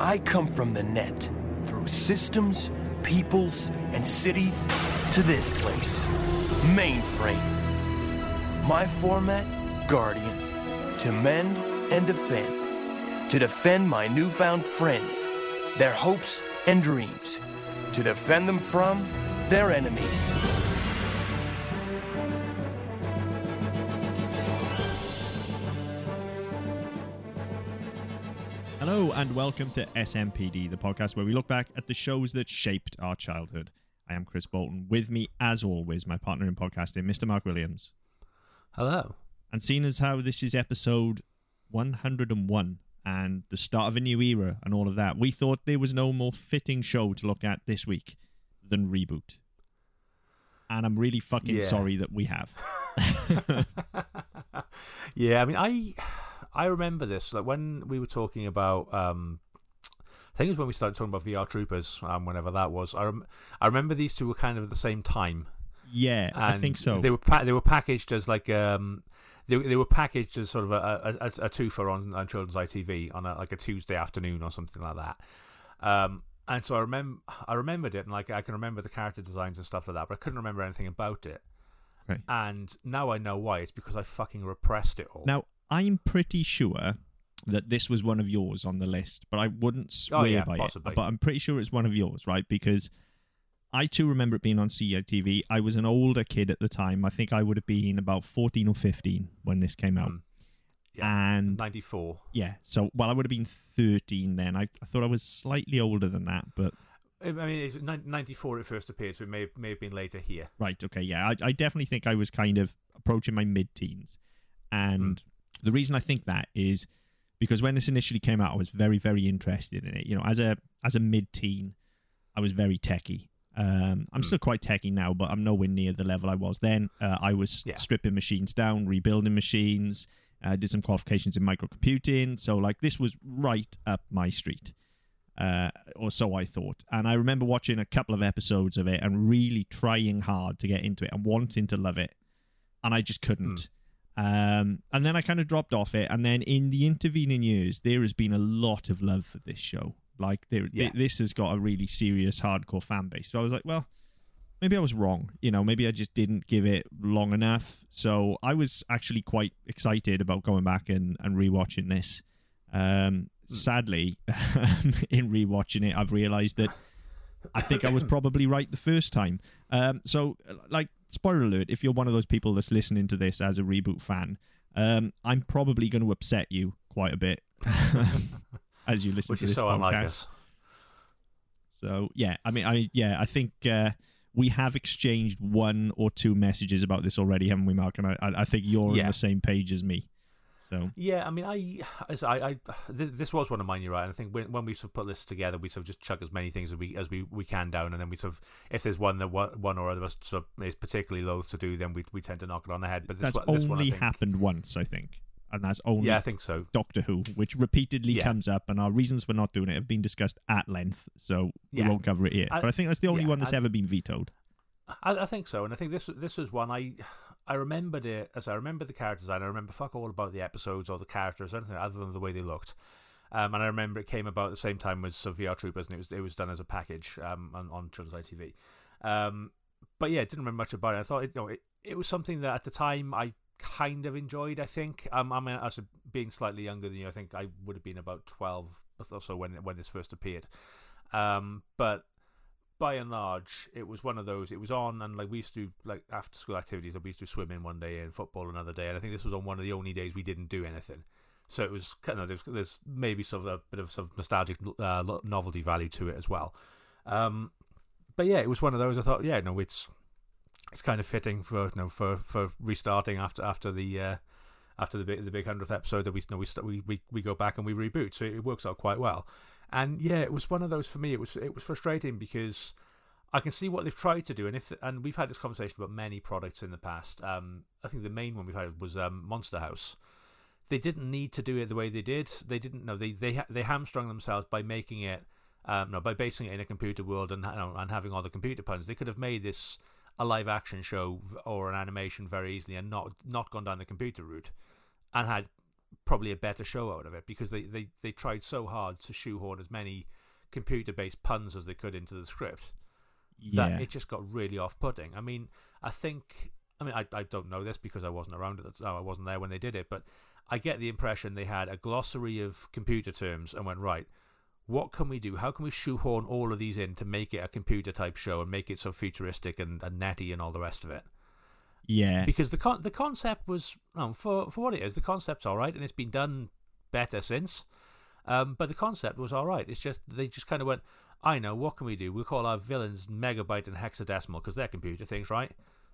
I come from the net, through systems, peoples, and cities, to this place, mainframe. My format, Guardian, to mend and defend, to defend my newfound friends, their hopes and dreams, to defend them from their enemies. Hello and welcome to SMPD, the podcast where we look back at the shows that shaped our childhood. I am Chris Bolton. With me, as always, my partner in podcasting, Mr. Mark Williams. Hello. And seeing as how this is episode 101 and the start of a new era and all of that, we thought there was no more fitting show to look at this week than Reboot. And I'm really fucking Yeah. sorry that we have. yeah, I mean, I I remember this like when we were talking about. Um, I think it was when we started talking about VR Troopers, um, whenever that was. I rem- I remember these two were kind of at the same time. yeah, I think so. They were pa- they were packaged as like um they they were packaged as sort of a a, a, a twofer on, on children's ITV on a, like a Tuesday afternoon or something like that. Um, and so I remember I remembered it and like I can remember the character designs and stuff like that, but I couldn't remember anything about it. Right. And now I know why. It's because I fucking repressed it all. Now, I'm pretty sure that this was one of yours on the list, but I wouldn't swear Oh, yeah, by possibly. it. But I'm pretty sure it's one of yours, right? Because I too remember it being on CITV. I was an older kid at the time. I think I would have been about 14 or 15 when this came out. Mm. Yeah. And ninety four. yeah, so, well, I would have been 13 then. I, I thought I was slightly older than that, but I mean, it's ninety four. It first appeared, so it may have, may have been later here. Right. Okay. Yeah. I, I definitely think I was kind of approaching my mid teens. And the reason I think that is because when this initially came out, I was very, very interested in it. You know, as a as a mid teen, I was very techie. Um, I'm still quite techie now, but I'm nowhere near the level I was then. Uh, I was Yeah. stripping machines down, rebuilding machines. I did some qualifications in microcomputing. So, like, this was right up my street uh, or so I thought. And I remember watching a couple of episodes of it and really trying hard to get into it and wanting to love it, and I just couldn't. Um, and then I kind of dropped off it. And then in the intervening years, there has been a lot of love for this show. Like there, Yeah. this has got a really serious hardcore fan base. So I was like, well, maybe I was wrong. You know, maybe I just didn't give it long enough. So I was actually quite excited about going back and, and rewatching this. Um, sadly, in rewatching it, I've realized that I think I was probably right the first time. Um, so, like, spoiler alert: if you're one of those people that's listening to this as a reboot fan, um, I'm probably going to upset you quite a bit as you listen Which to this so podcast. So yeah, I mean, I yeah, I think uh, we have exchanged one or two messages about this already, haven't we, Mark? And I, I I think you're on the same page as me. So Yeah, I mean, I, as I, I this, was one of mine. You're right. And I think when, when we sort of put this together, we sort of just chuck as many things as we as we, we can down, and then we sort of, if there's one that one, one or other of us sort of is particularly loath to do, then we we tend to knock it on the head. But this, that's one- this only think- happened once, I think, and that's only Yeah, I think so. Doctor Who, which repeatedly Yeah. comes up, and our reasons for not doing it have been discussed at length. So we Yeah. won't cover it here. I- but I think that's the only one that's I- ever been vetoed. I, I think so, and I think this this was one I I remembered it as I remember the character design. I remember fuck all about the episodes or the characters or anything other than the way they looked. Um, and I remember it came about the same time as uh, VR Troopers, and it was it was done as a package um, on, on Children's ITV. Um, but yeah, didn't remember much about it. I thought it, you know, it, it was something that at the time I kind of enjoyed. I think um, I mean, as a, being slightly younger than you, I think I would have been about twelve or so when when this first appeared. Um, but by and large, it was one of those. It was on, and like we used to do like after school activities. We used to swim in one day and football another day. And I think this was on one of the only days we didn't do anything. So it was kind of there's, there's maybe sort of a bit of of nostalgic uh, novelty value to it as well. Um, but yeah, it was one of those. I thought, yeah, no, it's it's kind of fitting for you know for for restarting after after the uh, after the big the big hundredth episode that we you know, we, we we we go back and we reboot. So it works out quite well. And yeah, it was one of those for me. It was it was frustrating because I can see what they've tried to do, and if and we've had this conversation about many products in the past. Um, I think the main one we've had was um, Monster House. They didn't need to do it the way they did. They didn't know they they they hamstrung themselves by making it um, no by basing it in a computer world and and having all the computer puns. They could have made this a live action show or an animation very easily and not not gone down the computer route and had probably a better show out of it because they, they, they tried so hard to shoehorn as many computer based puns as they could into the script Yeah. that it just got really off putting. I mean, I think, I mean, I, I don't know this because I wasn't around at the time, I wasn't there when they did it, but I get the impression they had a glossary of computer terms and went, right, what can we do? How can we shoehorn all of these in to make it a computer type show and make it so futuristic and, and netty and all the rest of it? Yeah. Because the con- the concept was, um, for, for what it is, the concept's all right and it's been done better since. Um, but the concept was all right. It's just, they just kind of went, I know, what can we do? We'll call our villains megabyte and hexadecimal because they're computer things, right?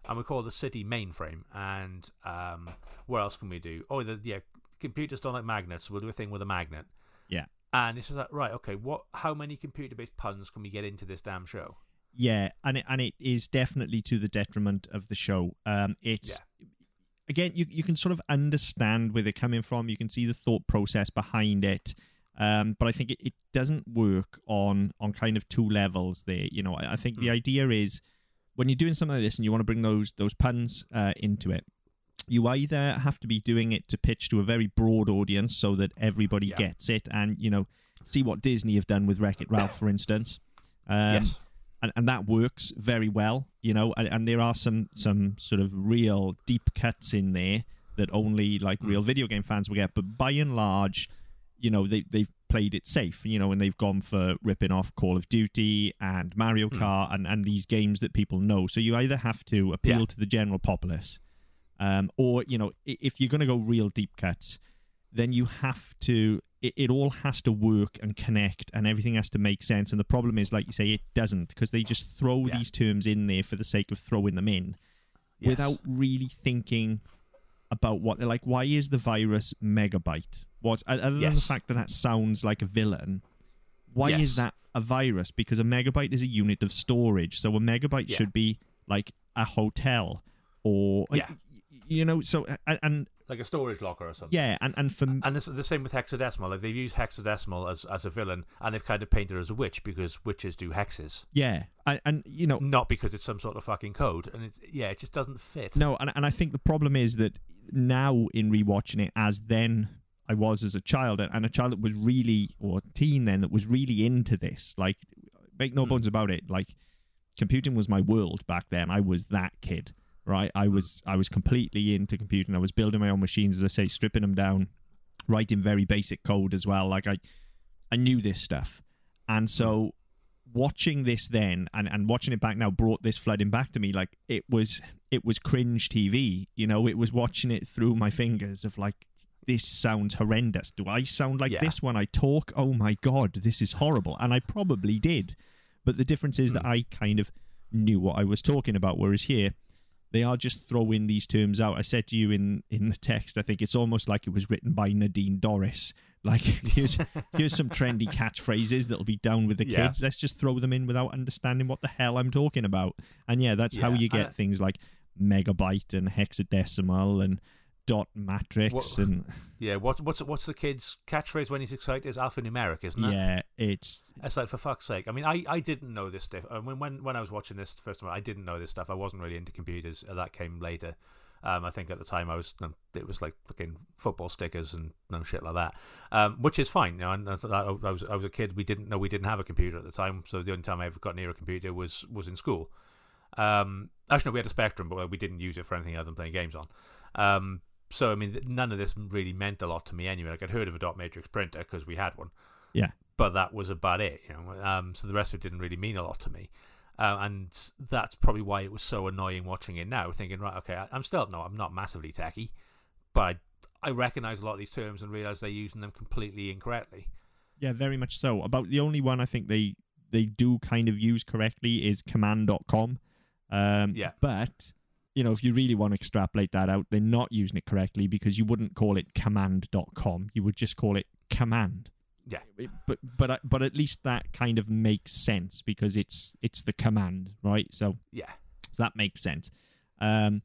And we call the city mainframe. And um, what else can we do? Oh, the, yeah, computers don't like magnets. So we'll do a thing with a magnet. Yeah. And it's just like, right, okay, what? How many computer-based puns can we get into this damn show? Yeah, and it, and it is definitely to the detriment of the show. Um, it's again, you you can sort of understand where they're coming from. You can see the thought process behind it. Um, but I think it, it doesn't work on on kind of two levels there. You know, I, I think the Mm. idea is when you're doing something like this and you want to bring those those puns uh, into it, you either have to be doing it to pitch to a very broad audience so that everybody Yeah. gets it, and you know, see what Disney have done with Wreck It Ralph, for instance. Um, yes. And, and that works very well, you know. And, and there are some some sort of real deep cuts in there that only like Mm. real video game fans will get. But by and large, you know, they they've played it safe, you know, and they've gone for ripping off Call of Duty and Mario Mm. Kart and and these games that people know. So you either have to appeal Yeah. to the general populace, um, or you know, if you're going to go real deep cuts, then you have to it, it all has to work and connect and everything has to make sense and the problem is like you say it doesn't because they just throw Yeah. these terms in there for the sake of throwing them in yes. without really thinking about what they're like why is the virus megabyte what other than the fact that that sounds like a villain why Yes. is that a virus because a megabyte is a unit of storage so a megabyte Yeah. should be like a hotel or Yeah. you know so and, and like a storage locker or something. yeah and and for And it's the same with hexadecimal. Like they've used hexadecimal as, as a villain, and they've kind of painted her as a witch because witches do hexes, yeah and, and you know not because it's some sort of fucking code. And it's yeah, it just doesn't fit. No, and and I think the problem is that now in rewatching it, as then I was as a child, and a child that was really or teen then that was really into this. Like, make no Mm. bones about it. Like, computing was my world back then. I was that kid, right? I was I was completely into computing. I was building my own machines, as I say, stripping them down, writing very basic code as well. Like I, I knew this stuff, and so hmm. watching this then and, and watching it back now brought this flooding back to me. Like it was it was cringe tv you know? It was watching it through my fingers of like this sounds horrendous. Do i sound like Yeah. this when i talk? Oh my god this is horrible. And i probably did. But the difference is that hmm. i kind of knew what i was talking about whereas here they are just throwing these terms out i said to you in in the text i think it's almost like it was written by nadine dorries like here's here's some trendy catchphrases that'll be down with the Yeah. kids. Let's just throw them in without understanding what the hell I'm talking about. And yeah, that's how you get and- things like megabyte and hexadecimal and dot matrix What- and Yeah, what, what's what's the kid's catchphrase when he's excited? Is alphanumeric, isn't it? yeah, it's It's like for fuck's sake. I mean, I, I didn't know this stuff. I mean, when when I was watching this first time, I didn't know this stuff. I wasn't really into computers. Uh, That came later. Um, I think at the time I was um, it was like fucking football stickers and no shit like that, um, which is fine. You know, and I, I was I was a kid. We didn't know we didn't have a computer at the time, so the only time I ever got near a computer was was in school. Um, actually, no, we had a Spectrum, but we didn't use it for anything other than playing games on. So I mean, none of this really meant a lot to me anyway. Like I'd heard of a dot matrix printer because we had one yeah. but that was about it. You know, um, so the rest of it didn't really mean a lot to me, uh, and that's probably why it was so annoying watching it now. Thinking, right, okay, I, I'm still no, I'm not massively techy, but I, I recognize a lot of these terms and realize they're using them completely incorrectly. Yeah, very much so. About the only one I think they they do kind of use correctly is command.com. Um, Yeah. But, you know, if you really want to extrapolate that out, they're not using it correctly because you wouldn't call it command.com. You would just call it command. Yeah, But but uh, but at least that kind of makes sense because it's it's the command, right? So yeah, so that makes sense. Um,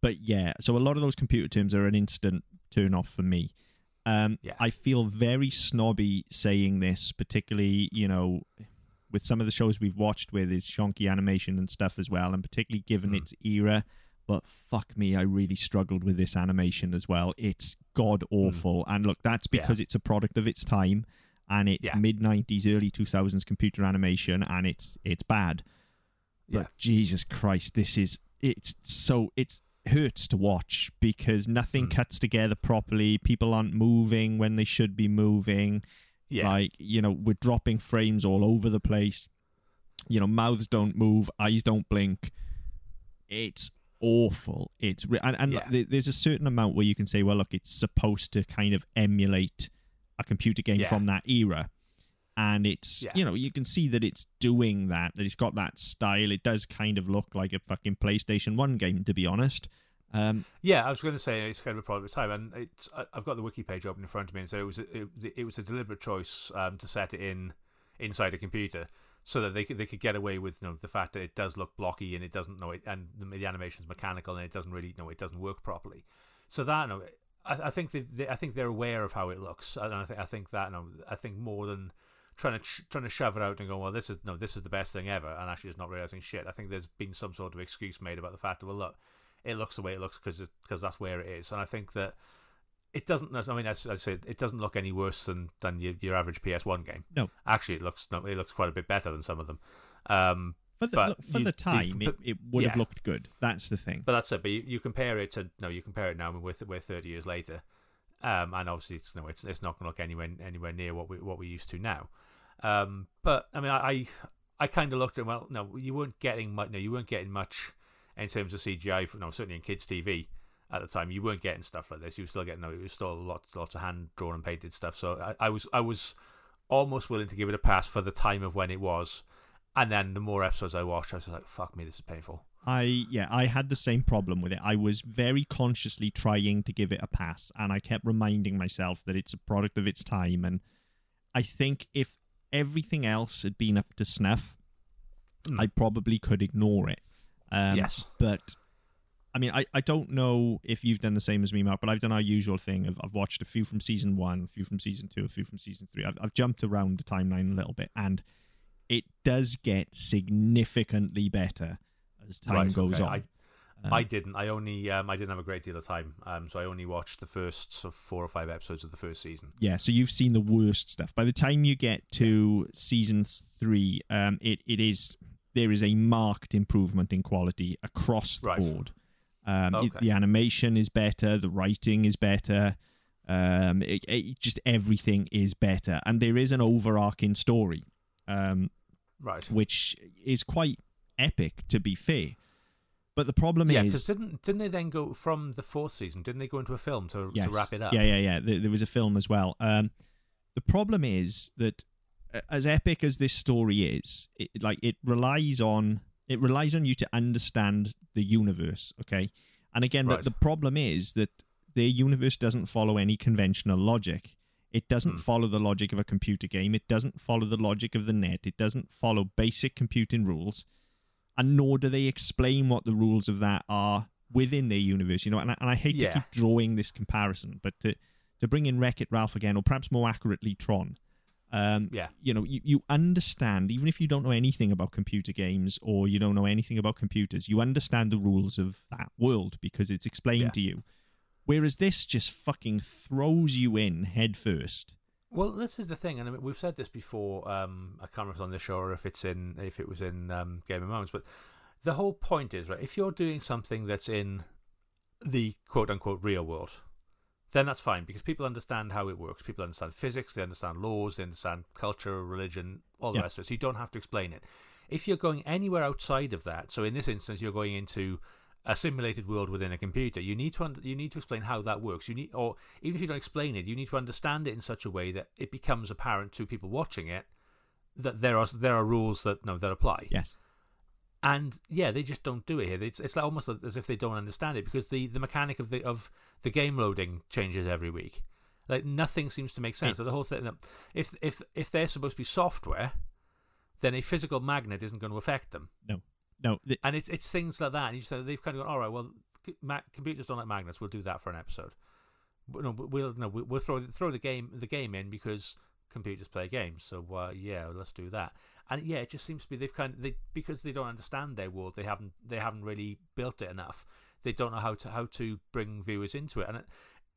but yeah, so a lot of those computer terms are an instant turn off for me. Um, Yeah. I feel very snobby saying this, particularly you know with some of the shows we've watched where there's shonky animation and stuff as well, and particularly given Mm. its era. But fuck me, I really struggled with this animation as well. It's god awful. And look, that's Hmm. Yeah. because it's a product of its time and it's Yeah. mid 90s, early 2000s computer animation and it's it's bad. But Yeah. Jesus Christ, this is it's so it's hurts to watch because nothing Mm. cuts together properly. People aren't moving when they should be moving. Yeah. Like, you know, we're dropping frames all over the place. You know, mouths don't move, eyes don't blink. It's awful. It's re- and, and Yeah. th- there's a certain amount where you can say, well, look, it's supposed to kind of emulate a computer game Yeah. from that era. And it's, Yeah. you know, you can see that it's doing that, that it's got that style. It does kind of look like a fucking PlayStation 1 game, to be honest. Um, Yeah, I was going to say it's kind of a product of time, and it's I've got the wiki page open in front of me, and so it was a, it, it was a deliberate choice um, to set it in inside a computer so that they could they could get away with you know, the fact that it does look blocky and it doesn't know it, and the, the animation's mechanical and it doesn't really know it doesn't work properly. So that you know, I, I think they, they I think they're aware of how it looks, I think I think that you know, I think more than trying to trying to shove it out and go well this is no this is the best thing ever and actually just not realizing shit. I think there's been some sort of excuse made about the fact that well look it looks the way it looks because because that's where it is. And I think that it doesn't. I mean, as I said, it doesn't look any worse than than your, your average PS1 game. No. actually, it looks no, it looks quite a bit better than some of them. Um, for the, But look, for you- the you- time, it, it would have looked good. That's the thing. but that's it. But you, you compare it to no, you compare it now with we're we're thirty years later, um, and obviously it's no, it's it's not going to look anywhere anywhere near what we what we used to now. Um, but I mean, I I, I kind of looked at well, no, you weren't getting much. No, you weren't getting much in terms of CGI. For, no, certainly in kids' TV at the time, you weren't getting stuff like this. You were still getting no, it was still lots lots of hand drawn and painted stuff. So I, I was I was almost willing to give it a pass for the time of when it was. And then the more episodes I watched, I was like, "Fuck me, this is painful." I yeah, I had the same problem with it. I was very consciously trying to give it a pass, and I kept reminding myself that it's a product of its time. And I think if everything else had been up to snuff, Mm. I probably could ignore it. Um, yes. but I mean, I, I don't know if you've done the same as me, Mark, but I've done our usual thing. I've, I've watched a few from season one, a few from season two, a few from season three. I've, I've jumped around the timeline a little bit, and it does get significantly better as time Right, goes okay. on. I- Um, I didn't. I only um, I didn't have a great deal of time, um, so I only watched the first sort of four or five episodes of the first season. yeah, so you've seen the worst stuff. By the time you get to season three, um, it, it is there is a marked improvement in quality across the Right. board. Um, it- the animation is better, the writing is better, um, it, it, just everything is better, and there is an overarching story, um, Right. which is quite epic, to be fair. But the problem is Yeah, is, because didn't didn't they then go from the fourth season? Didn't they go into a film to Yes. to wrap it up? Yeah, yeah, yeah. There, there was a film as well. Um, the problem is that as epic as this story is, it, like it relies on it relies on you to understand the universe. Okay, and again, Right. the, the problem is that their universe doesn't follow any conventional logic. It doesn't Hmm. follow the logic of a computer game. It doesn't follow the logic of the net. It doesn't follow basic computing rules, and nor do they explain what the rules of that are within their universe. You know, and I, and I hate Yeah. to keep drawing this comparison, but to to bring in Wreck It Ralph again, or perhaps more accurately, Tron. Um, Yeah. you know, you, you understand, even if you don't know anything about computer games or you don't know anything about computers, you understand the rules of that world because it's explained Yeah. to you. Whereas this just fucking throws you in head first. Well, this is the thing, and I mean, we've said this before. Um, I can't remember if it's on the show or if it's in if it was in um, Game of Moments, but the whole point is right. If you're doing something that's in the quote unquote real world, then that's fine because people understand how it works. People understand physics, they understand laws, they understand culture, religion, all the Yeah. rest of it. So you don't have to explain it. If you're going anywhere outside of that, so in this instance, you're going into a simulated world within a computer. You need to un- you need to explain how that works. You need, or even if you don't explain it, you need to understand it in such a way that it becomes apparent to people watching it that there are there are rules that no that apply. Yes. And yeah, they just don't do it here. It's it's like almost as if they don't understand it because the, the mechanic of the of the game loading changes every week. Like nothing seems to make sense. So the whole thing, if if if they're supposed to be software, then a physical magnet isn't going to affect them. No, th- And it's it's things like that. And you just, they've kind of gone, all right, well, ma- computers don't like magnets. We'll do that for an episode. But no, but we'll no, we'll we'll throw throw the game the game in because computers play games. So uh, yeah, let's do that. And yeah, it just seems to be they've kind of they because they don't understand their world. They haven't they haven't really built it enough. they don't know how to how to bring viewers into it, and it,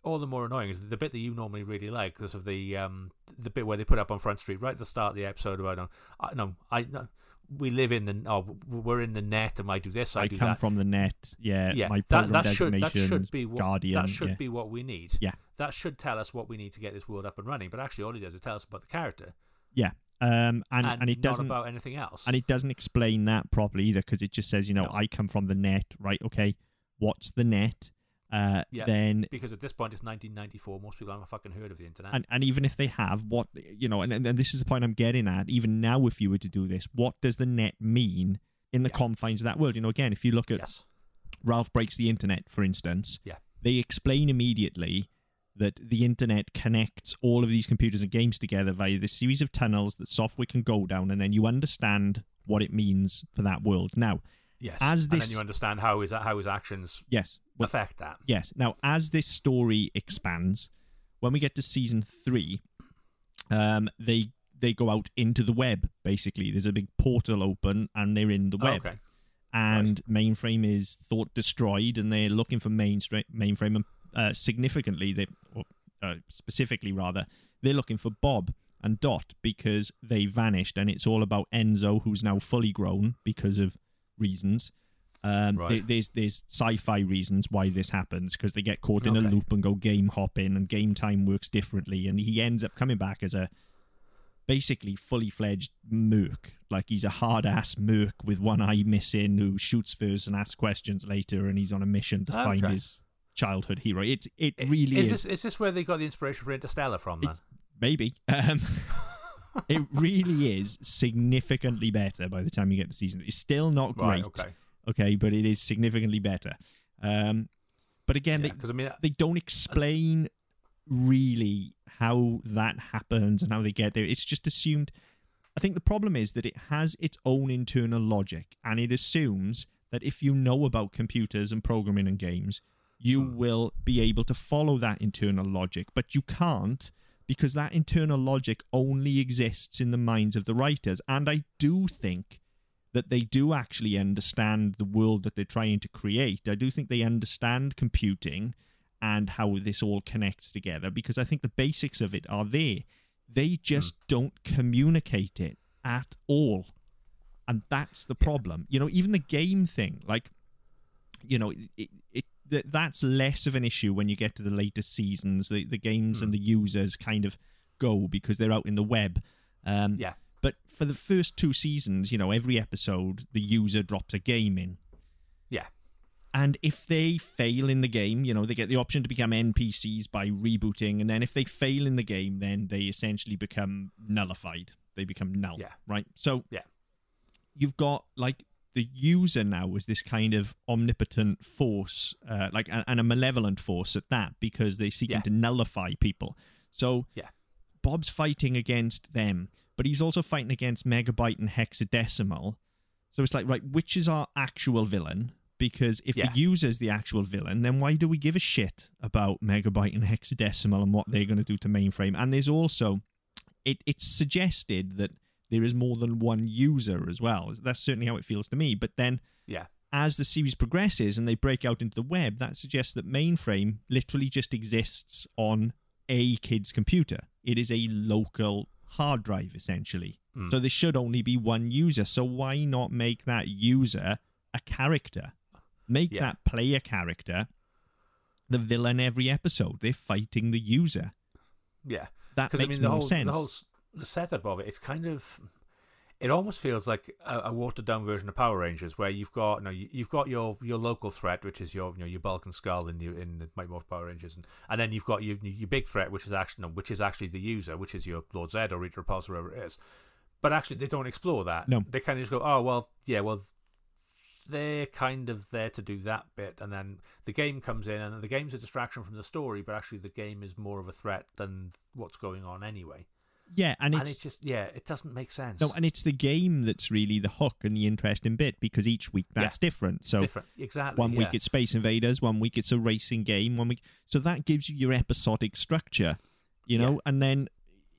all the more annoying is the bit that you normally really like because of the um the bit where they put up on Front Street right at the start of the episode about no, I, no, I no, we live in the oh we're in the net and I do this I, I do come that. from the net. Yeah, yeah, my that, that should that should be what, Guardian. that should yeah. be what we need. Yeah. that should tell us what we need to get this world up and running. But actually, all it does is tell us about the character yeah. Um, and, and, and it doesn't about anything else. and it doesn't explain that properly either because it just says you know No. I come from the net, right? Okay, what's the net? Uh, Yeah. then because at this point it's 1994, most people haven't fucking heard of the internet. and, and even if they have what you know and, and and this is the point i'm getting at even now if you were to do this what does the net mean in the Yeah. confines of that world you know again if you look at yes, ralph breaks the internet for instance Yeah. they explain immediately that the internet connects all of these computers and games together via this series of tunnels that software can go down and then you understand what it means for that world now yes. as and then this- you understand how is his how his actions yes well, affect that. Yes. Now, as this story expands, when we get to season three, um, they they go out into the web. Basically, there's a big portal open, and they're in the Oh, web. okay, And mainframe is thought destroyed, and they're looking for mainstra- mainframe. And uh, significantly, they or, uh, specifically rather, they're looking for Bob and Dot because they vanished, and it's all about Enzo, who's now fully grown because of reasons. Um, Right. there- there's there's sci-fi reasons why this happens because they get caught in a loop and go game hopping, and game time works differently, and he ends up coming back as a basically fully fledged merc. Like he's a hard ass merc with one eye missing who shoots first and asks questions later, and he's on a mission to find his childhood hero. It it really is. is. This, is this where they got the inspiration for Interstellar from? Then It's- Maybe. Um, it really is significantly better by the time you get to season. It's still not great, right, okay, okay, but it is significantly better. Um, but again, they, because I mean, they don't explain really how that happens and how they get there. It's just assumed. I think the problem is that it has its own internal logic and it assumes that if you know about computers and programming and games, you Hmm. will be able to follow that internal logic, but you can't because that internal logic only exists in the minds of the writers. And I do think that they do actually understand the world that they're trying to create. I do think they understand computing and how this all connects together because I think the basics of it are there. They just don't communicate it at all. And that's the problem. You know, even the game thing, like, you know, it, it th- that's less of an issue when you get to the later seasons. The the games and the users kind of go because they're out in the web. Um, yeah, but for the first two seasons, you know, every episode the user drops a game in. yeah, And if they fail in the game, you know, they get the option to become NPCs by rebooting. And then if they fail in the game, then they essentially become nullified. They become null. Yeah. Right. So Yeah. you've got like the user now is this kind of omnipotent force, uh, like and, and a malevolent force at that, because they're seeking Yeah. to nullify people. So Yeah. Bob's fighting against them, but he's also fighting against Megabyte and Hexadecimal. So it's like, right, which is our actual villain? Because if Yeah. the user's the actual villain, then why do we give a shit about Megabyte and Hexadecimal and what they're going to do to mainframe? And there's also, it it's suggested that there is more than one user as well. That's certainly how it feels to me. But then yeah, as the series progresses and they break out into the web, that suggests that mainframe literally just exists on a kid's computer. It is a local hard drive, essentially. Mm. So there should only be one user. So why not make that user a character? Make Yeah. that player character the villain every episode. They're fighting the user. yeah. That Because I makes mean, the more whole sense. the whole the setup of it, it's kind of. It almost feels like a, a watered down version of Power Rangers, where you've got you know you, you've got your, your local threat, which is your you know your Bulk and Skull in your, in the Mighty Morphin Power Rangers, and, and then you've got your your big threat, which is actually which is actually the user, which is your Lord Zedd or Rita Repulsa, whoever it is. But actually, they don't explore that. No. they kind of just go, oh well, yeah, well, they're kind of there to do that bit, and then the game comes in, and the game's a distraction from the story, but actually the game is more of a threat than what's going on anyway. Yeah, and And, it's it just yeah, it doesn't make sense. no, and it's the game that's really the hook and the interesting bit because each week that's different. So different exactly. One week it's Space Invaders, one week it's a racing game, one week. So that gives you your episodic structure, you know, Yeah. and then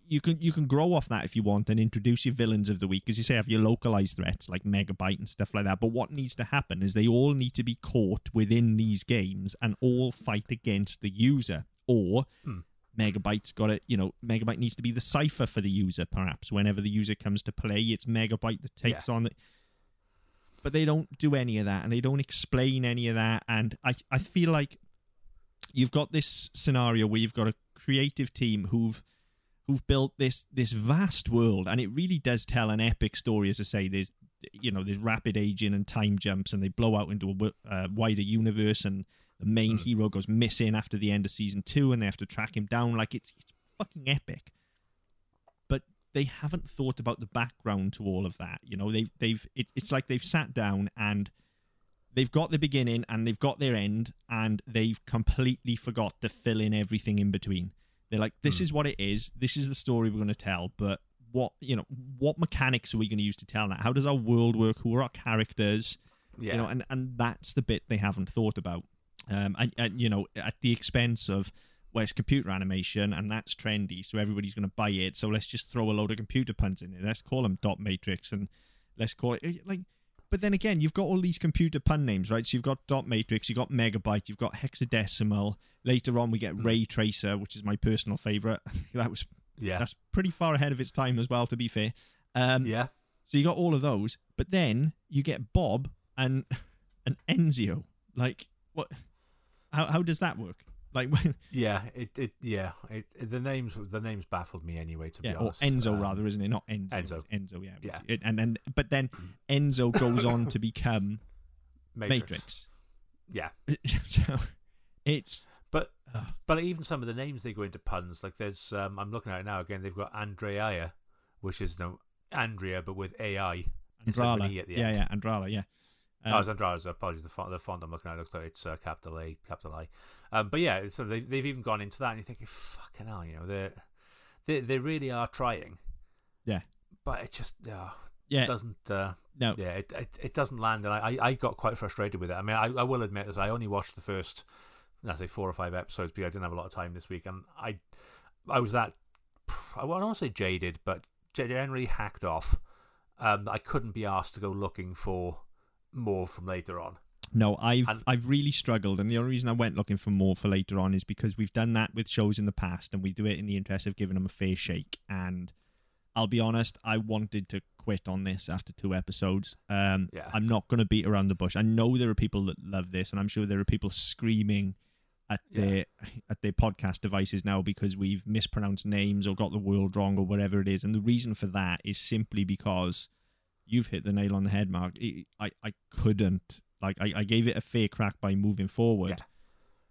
you can you can grow off that if you want and introduce your villains of the week, as you say, have your localized threats like Megabyte and stuff like that. But what needs to happen is they all need to be caught within these games and all fight against the user. Or Hmm. Megabyte's got it, you know, Megabyte needs to be the cipher for the user, perhaps. Whenever the user comes to play, it's Megabyte that takes on it. But they don't do any of that and they don't explain any of that. And I, I feel like you've got this scenario where you've got a creative team who've who've built this this vast world and it really does tell an epic story as i say there's you know there's rapid aging and time jumps and they blow out into a uh, wider universe and the main Mm. hero goes missing after the end of season two and they have to track him down. Like it's it's fucking epic. But they haven't thought about the background to all of that you know? They've they've it, it's like they've sat down and they've got the beginning and they've got their end and they've completely forgot to fill in everything in between. They're like this Hmm. is what it is. This is the story we're going to tell but what you know what mechanics are we going to use to tell that? How does our world work? Who are our characters? Yeah. you know and and that's the bit they haven't thought about um and, and you know at the expense of well it's computer animation and that's trendy so everybody's going to buy it so let's just throw a load of computer puns in it let's call them dot matrix and let's call it eh, like but then again you've got all these computer pun names right so you've got dot matrix you've got megabyte you've got hexadecimal later on we get Mm. ray tracer which is my personal favorite that was yeah. that's pretty far ahead of its time as well to be fair um yeah. so you got all of those, but then you get Bob and and Enzio. Like what? How how does that work? Like Yeah. It. It. Yeah. It, it- The names. The names baffled me anyway. To yeah, be or honest. Enzo Um, rather, isn't it? Not Enzo. Enzo. Enzo, yeah. Yeah. it- and then but then Enzo goes on to become Matrix. Matrix. Yeah. so it's But Ugh. but even some of the names they go into puns. Like there's um, I'm looking at it now again. They've got Andrea, which is no Andrea, but with AI. Andrala. E at the Yeah, end. yeah, Andrala, yeah. Oh, Um, it's Andrade. Apologies. The font, the font I'm looking at looks like it's uh, capital A, capital I. Um, but yeah, so they, they've even gone into that, and you're thinking, fucking hell, you know, they they they really are trying. Yeah. But it just uh, yeah, doesn't. Uh, no. yeah, it, it it doesn't land, and I, I I got quite frustrated with it. I mean, I, I will admit this. I only watched the first, let's say four or five episodes because I didn't have a lot of time this week, and I I was that I don't want to say jaded, but generally hacked off. Um, I couldn't be asked to go looking for more from later on. No, I've And- I've really struggled, and the only reason I went looking for more for later on is because we've done that with shows in the past, and we do it in the interest of giving them a fair shake. And I'll be honest, I wanted to quit on this after two episodes. Um, Yeah. I'm not going to beat around the bush. I know there are people that love this, and I'm sure there are people screaming at Yeah. their at their podcast devices now because we've mispronounced names or got the world wrong or whatever it is. And the reason for that is simply because you've hit the nail on the head, Mark. I I, I couldn't like I, I gave it a fair crack by moving forward, Yeah.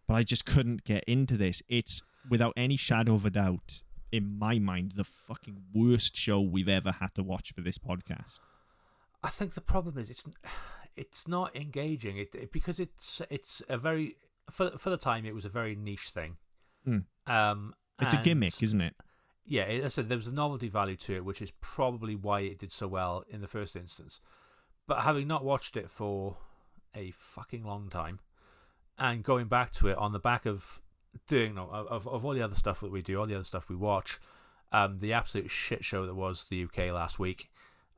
but I just couldn't get into this. It's without any shadow of a doubt, in my mind, the fucking worst show we've ever had to watch for this podcast. I think the problem is it's it's not engaging. It, it because it's it's a very for for the time it was a very niche thing. Hmm. Um, It's a gimmick, isn't it? Yeah, as I said, there was a novelty value to it, which is probably why it did so well in the first instance. But having not watched it for a fucking long time, and going back to it on the back of doing no, of of all the other stuff that we do, all the other stuff we watch, um, the absolute shit show that was the UK last week,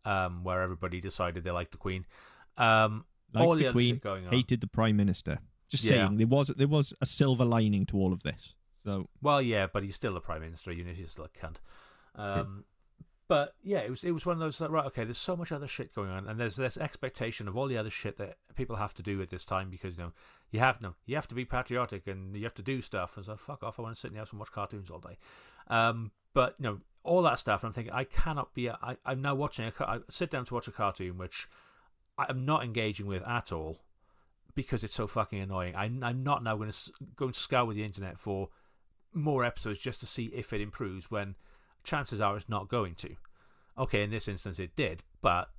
um, where everybody decided they liked the Queen, um, all the the Queen shit going on. hated the Prime Minister. Just Yeah. saying, there was there was a silver lining to all of this. So Well, yeah, but he's still the prime minister. You know, he's still a cunt. Um, but yeah, it was it was one of those like, right. Okay, there's so much other shit going on, and there's this expectation of all the other shit that people have to do at this time because you know you have no, you have to be patriotic and you have to do stuff. And so fuck off. I want to sit in the house and watch cartoons all day. Um, but you know all that stuff. And I'm thinking I cannot be. I, I'm now watching. A, I sit down to watch a cartoon which I'm not engaging with at all because it's so fucking annoying. I, I'm not now going to go and scour the internet for more episodes just to see if it improves when chances are it's not going to. Okay, in this instance it did, but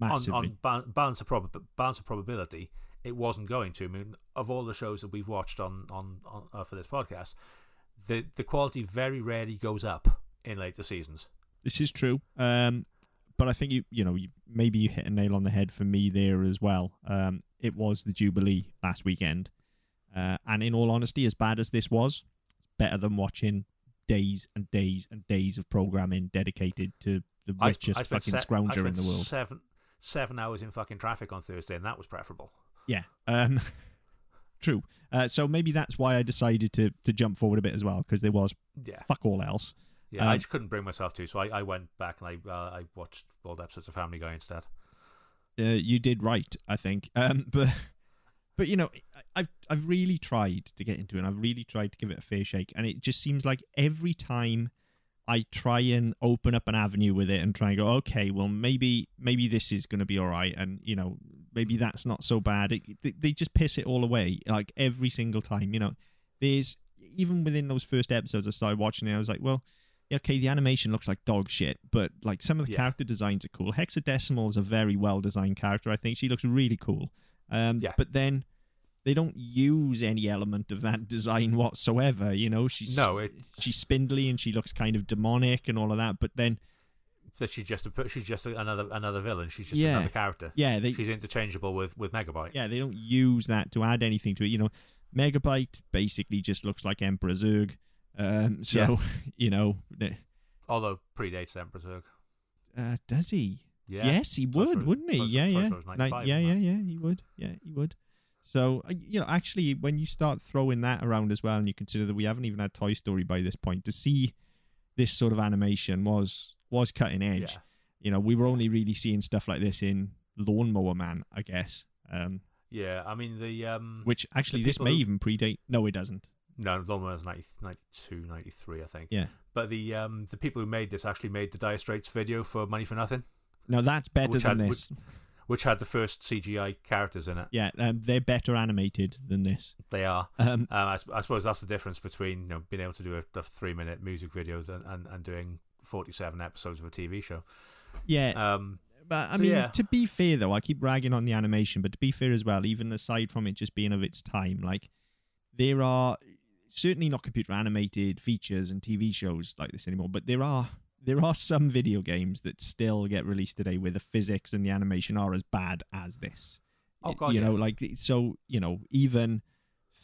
on, massively. on ba- balance, of prob- balance of probability, it wasn't going to. I mean, of all the shows that we've watched on on, on uh, for this podcast, the the quality very rarely goes up in later seasons. This is true. Um, but I think you you know you, maybe you hit a nail on the head for me there as well. Um, it was the Jubilee last weekend, uh, and in all honesty, as bad as this was, better than watching days and days and days of programming dedicated to the I- richest I spent fucking se- scrounger in the world. Seven seven hours in fucking traffic on Thursday, and that was preferable. Yeah. Um, true. Uh, so maybe that's why I decided to to jump forward a bit as well because there was Yeah, fuck all else. yeah. I Um, just couldn't bring myself to, so I, I went back and I uh, I watched old episodes of Family Guy instead. Uh, you did right, I think. Um, but but you know, I've I've really tried to get into it. and I've really tried to give it a fair shake, and it just seems like every time I try and open up an avenue with it and try and go, okay, well maybe maybe this is going to be all right, and you know maybe that's not so bad. It, they, they just piss it all away, like every single time. You know, there's even within those first episodes I started watching it, I was like, well. Okay, the animation looks like dog shit, but like some of the Yeah. character designs are cool. Hexadecimal is a very well designed character. I think she looks really cool. Um, Yeah. But then they don't use any element of that design whatsoever. You know, she's No, it- she's spindly and she looks kind of demonic and all of that. But then, That she's just a, she's just another another villain. She's just Yeah. another character. yeah, they She's interchangeable with with Megabyte. yeah they don't use that to add anything to it. You know, Megabyte basically just looks like Emperor Zurg. Um, so Yeah. you know, Although predates Emperor Zurg. uh, does he? Yeah. Yes, he would, wouldn't he? Toy- yeah, Toy yeah. Like, yeah, yeah, yeah. He would. Yeah, he would. So uh, you know, actually, when you start throwing that around as well, and you consider that we haven't even had Toy Story by this point, to see this sort of animation was was cutting edge. Yeah. You know, we were only really seeing stuff like this in Lawnmower Man, I guess. Um, Yeah, I mean the um which actually, this may who- even predate. No, it doesn't. no, Lawnmower was 90, 92, 93, I think. Yeah. But the um the people who made this actually made the Dire Straits video for Money for Nothing, No, that's better Which than had- this. which had the first CGI characters in it. Yeah, um, they're better animated than this. They are. Um, Um, I, I suppose that's the difference between you know being able to do a, a three minute music video and, and, and doing forty seven episodes of a TV show. yeah, Um, But I So, mean, yeah. to be fair though, I keep ragging on the animation, but to be fair as well, even aside from it just being of its time, like there are certainly not computer animated features and TV shows like this anymore, but there are there are some video games that still get released today where the physics and the animation are as bad as this. Oh, God, you yeah. know, like so, you know, even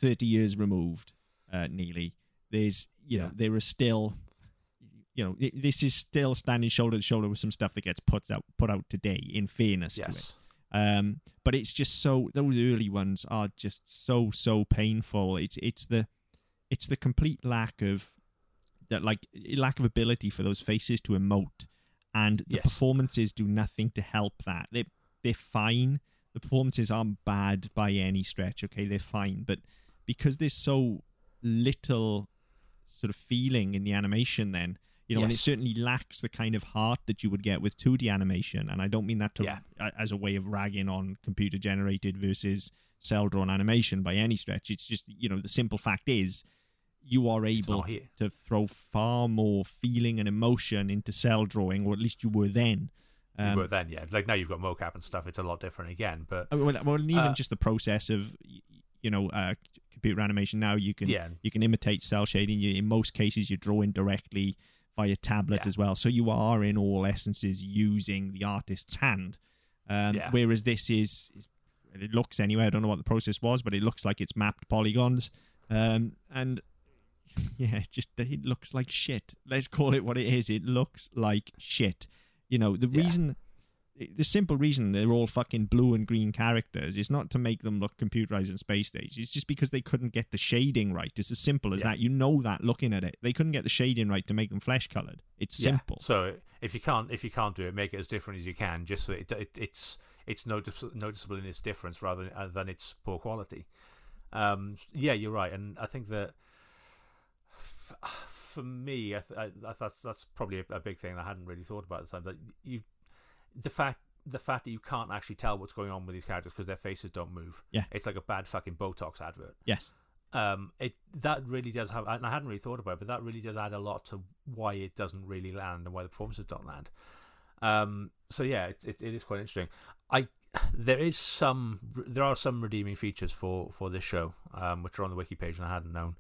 thirty years removed, uh, nearly, there's you know Yeah. there are still you know, i- this is still standing shoulder to shoulder with some stuff that gets put out put out today. In fairness to it, um, but it's just so those early ones are just so so painful. It's it's the it's the complete lack of that like lack of ability for those faces to emote, and the Yes. performances do nothing to help that. They they're fine. The performances aren't bad by any stretch. Okay, they're fine, but because there's so little sort of feeling in the animation, then you know, and it certainly lacks the kind of heart that you would get with 2D animation. And I don't mean that to Yeah. as a way of ragging on computer generated versus cell drawn animation by any stretch. It's just you know the simple fact is you are able to throw far more feeling and emotion into cell drawing, or at least you were then. You Um, were then, yeah. Like now you've got mocap and stuff. It's a lot different again. But well, well, even Uh, just the process of you know uh, computer animation now you can yeah, you can imitate cell shading. You, in most cases, you're drawing directly via tablet Yeah. as well, so you are in all essences using the artist's hand. Um, Yeah. Whereas this is, is, it looks anyway. I don't know what the process was, but it looks like it's mapped polygons, um, and yeah, just it looks like shit. Let's call it what it is. It looks like shit. You know the Yeah. reason the simple reason they're all fucking blue and green characters is not to make them look computerized in space stage. It's just because they couldn't get the shading right. It's as simple as Yeah. that. You know that looking at it. They couldn't get the shading right to make them flesh colored. It's yeah. simple. So if you can't if you can't do it, make it as different as you can. Just so it, it it's it's notice, noticeable in its difference rather than, uh, than its poor quality. Um, yeah, you're right, and I think that for me, I, th- I, I thought that's probably a, a big thing I hadn't really thought about at the time. But you, the fact the fact that you can't actually tell what's going on with these characters because their faces don't move. Yeah. it's like a bad fucking Botox advert. Yes. Um, it that really does have, and I hadn't really thought about it, but that really does add a lot to why it doesn't really land and why the performances don't land. Um, so yeah, it, it, it is quite interesting. I there is some there are some redeeming features for for this show, um, which are on the wiki page and I hadn't known.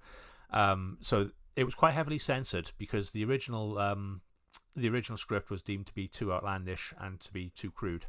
Um, so it was quite heavily censored because the original um, the original script was deemed to be too outlandish and to be too crude.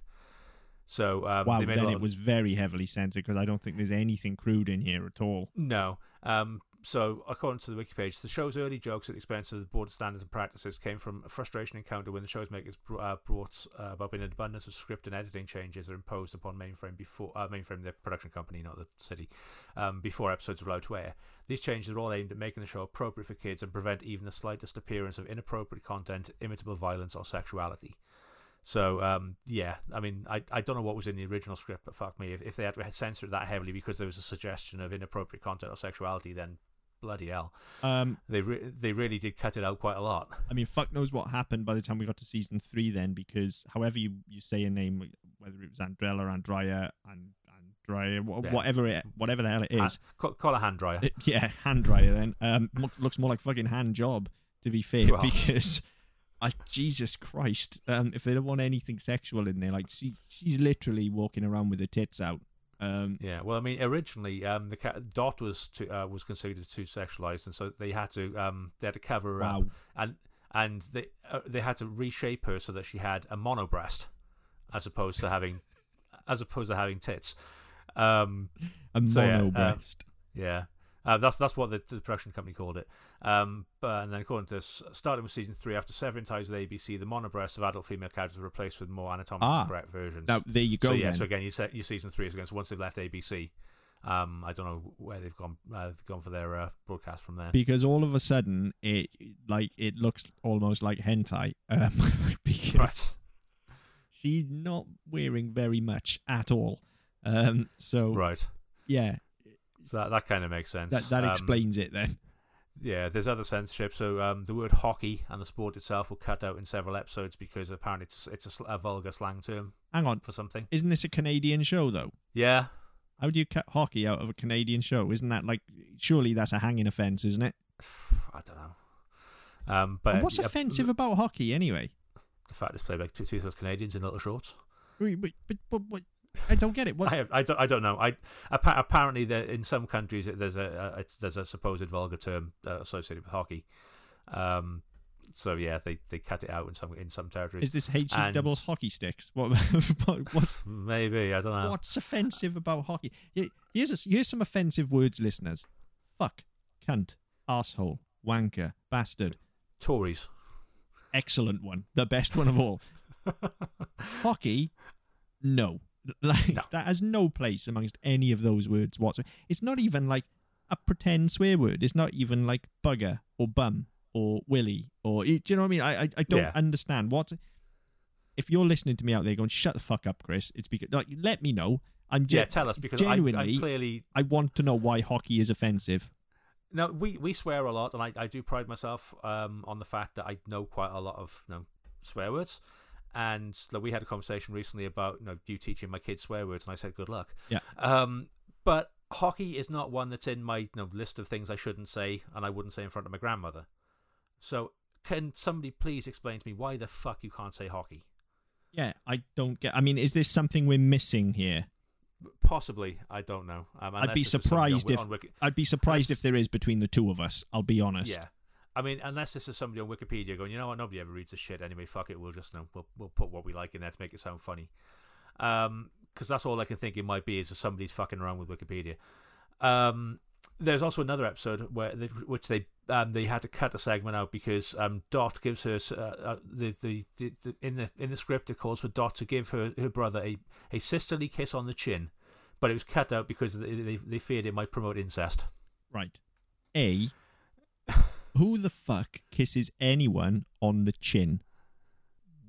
So um, wow. Then it of- was very heavily censored because I don't think there's anything crude in here at all. No. Um, so, according to the wiki page, the show's early jokes at the expense of the board standards and practices came from a frustration encountered when the show's makers uh, brought uh, about an abundance of script and editing changes are imposed upon Mainframe before uh, Mainframe, the production company, not the city, um, before episodes were allowed to air. These changes are all aimed at making the show appropriate for kids and prevent even the slightest appearance of inappropriate content, imitable violence, or sexuality. So um, yeah, I mean, I, I don't know what was in the original script, but fuck me, if, if they had to censor it that heavily because there was a suggestion of inappropriate content or sexuality, then bloody hell, Um, they re- they really did cut it out quite a lot. I mean, fuck knows what happened by the time we got to season three. Then, because however you, you say a name, whether it was Andrella, Andrea, and Andrea, Yeah. whatever it, whatever the hell it is. Ha- is, call, call a hand dryer. It- yeah, hand dryer. Then um, looks more like fucking hand job to be fair, Well. because I Jesus Christ, um, if they don't want anything sexual in there, like she she's literally walking around with her tits out. Um, Yeah, well, I mean, originally, um, the ca- Dot was to, uh, was considered too sexualized, and so they had to um, they had to cover her up, and and they uh, they had to reshape her so that she had a mono breast, as opposed to having as opposed to having tits. Um, a So, yeah, mono breast. yeah, uh, that's that's what the, the production company called it. Um, but and then according to this, starting with season three, after severing ties with ABC, the mono breasts of adult female characters were replaced with more anatomically Ah. correct versions. now there you go. so yeah, then. so again, you said your season three is again. So once they've left ABC, um, I don't know where they've gone. Uh, they've gone for their uh, broadcast from there. because all of a sudden it like it looks almost like hentai um, because Right, she's not wearing very much at all. Um, so right. yeah, So that that kind of makes sense. that that Um, explains it then. Yeah, there's other censorship. So um, the word hockey and the sport itself were cut out in several episodes because apparently it's it's a, sl- a vulgar slang term Hang on, for something. isn't this a Canadian show though? Yeah, How do you cut hockey out of a Canadian show? Isn't that like surely that's a hanging offence, isn't it? I don't know. Um, but And what's uh, offensive about hockey anyway? The fact it's played by two two Canadians in little shorts. Wait, But, but, but, what? I don't get it. What? I, have, I don't I don't know. I appa- apparently there in some countries there's a, a it's, there's a supposed vulgar term uh, associated with hockey. Um, so yeah, they, they cut it out in some in some territories. Is this HE And- double hockey sticks? What? what what's Maybe I don't know. what's offensive about hockey? Here- Here's a, here's some offensive words, listeners. Fuck, cunt, asshole, wanker, bastard. Tories. Excellent one, the best one of all. hockey, no. Like No. that has no place amongst any of those words whatsoever. It's not even like a pretend swear word. It's not even like bugger or bum or willy or do you know what I mean? I I, I don't Yeah. understand what. If you're listening to me out there going, "Shut the fuck up, Chris," it's because like let me know. I'm ge- yeah, tell us because I, I genuinely clearly I want to know why hockey is offensive. No, we, we swear a lot, and I, I do pride myself um, on the fact that I know quite a lot of you know, swear words. And like, we had a conversation recently about you know you teaching my kids swear words, and I said good luck. Yeah. Um, but hockey is not one that's in my you know, list of things I shouldn't say, and I wouldn't say in front of my grandmother. So can somebody please explain to me why the fuck you can't say hockey? Yeah, I don't get. I mean, is this something we're missing here? Possibly, I don't know. Um, I'd be this is somebody on surprised if Wiki- I'd be surprised if there is between the two of us. I'll be honest. Yeah. I mean, unless this is somebody on Wikipedia going, you know what, nobody ever reads this shit anyway. Fuck it, we'll just you know, we'll we'll put what we like in there to make it sound funny. Um, because that's all I can think it might be is that somebody's fucking around with Wikipedia. Um, there's also another episode where they, which they um they had to cut a segment out because um Dot gives her uh, uh, the, the, the the in the in the script it calls for Dot to give her her brother a a sisterly kiss on the chin, but it was cut out because they they, they feared it might promote incest. Right. A. Who the fuck kisses anyone on the chin?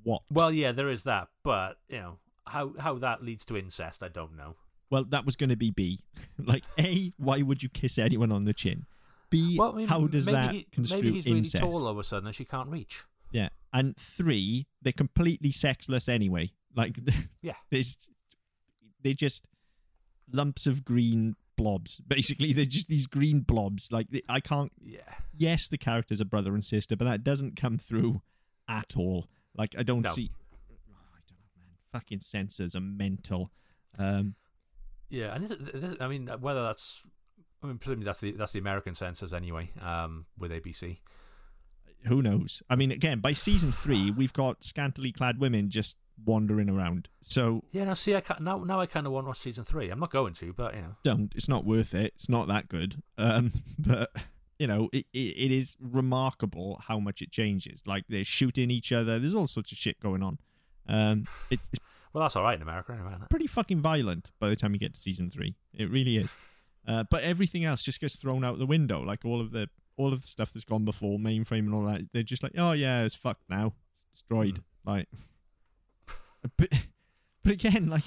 What? Well, yeah, there is that, but you know how how that leads to incest, I don't know. Well, that was going to be B. like A. Why would you kiss anyone on the chin? B. Well, I mean, how does that he, construe maybe he's really incest? tall all of a sudden and she can't reach. Yeah. And three, they're completely sexless anyway. Like, Yeah. there's, they're just lumps of green blobs. Basically, they're just these green blobs. Like, they, I can't. Yeah, Yes, the characters are brother and sister, but that doesn't come through at all. Like, I don't No. see. Oh, I don't know, man. Fucking censors are mental. Um, yeah, and this, this, I mean, whether that's, I mean, presumably that's the that's the American censors anyway, um, with ABC. who knows? I mean, again, by season three, we've got scantily clad women just wandering around. So Yeah, now see, I ca- now now I kind of want to watch season three. I'm not going to, but you know, don't. It's not worth it. It's not that good. Um, but you know, it, it, it is remarkable how much it changes. Like they're shooting each other. There's all sorts of shit going on. Um, it, it's well, that's all right in America anyway. Pretty fucking violent by the time you get to season three. It really is. Uh, but everything else just gets thrown out the window. Like all of the all of the stuff that's gone before, mainframe and all that. They're just like, oh yeah, it's fucked now. It's destroyed. Like, but but again, like.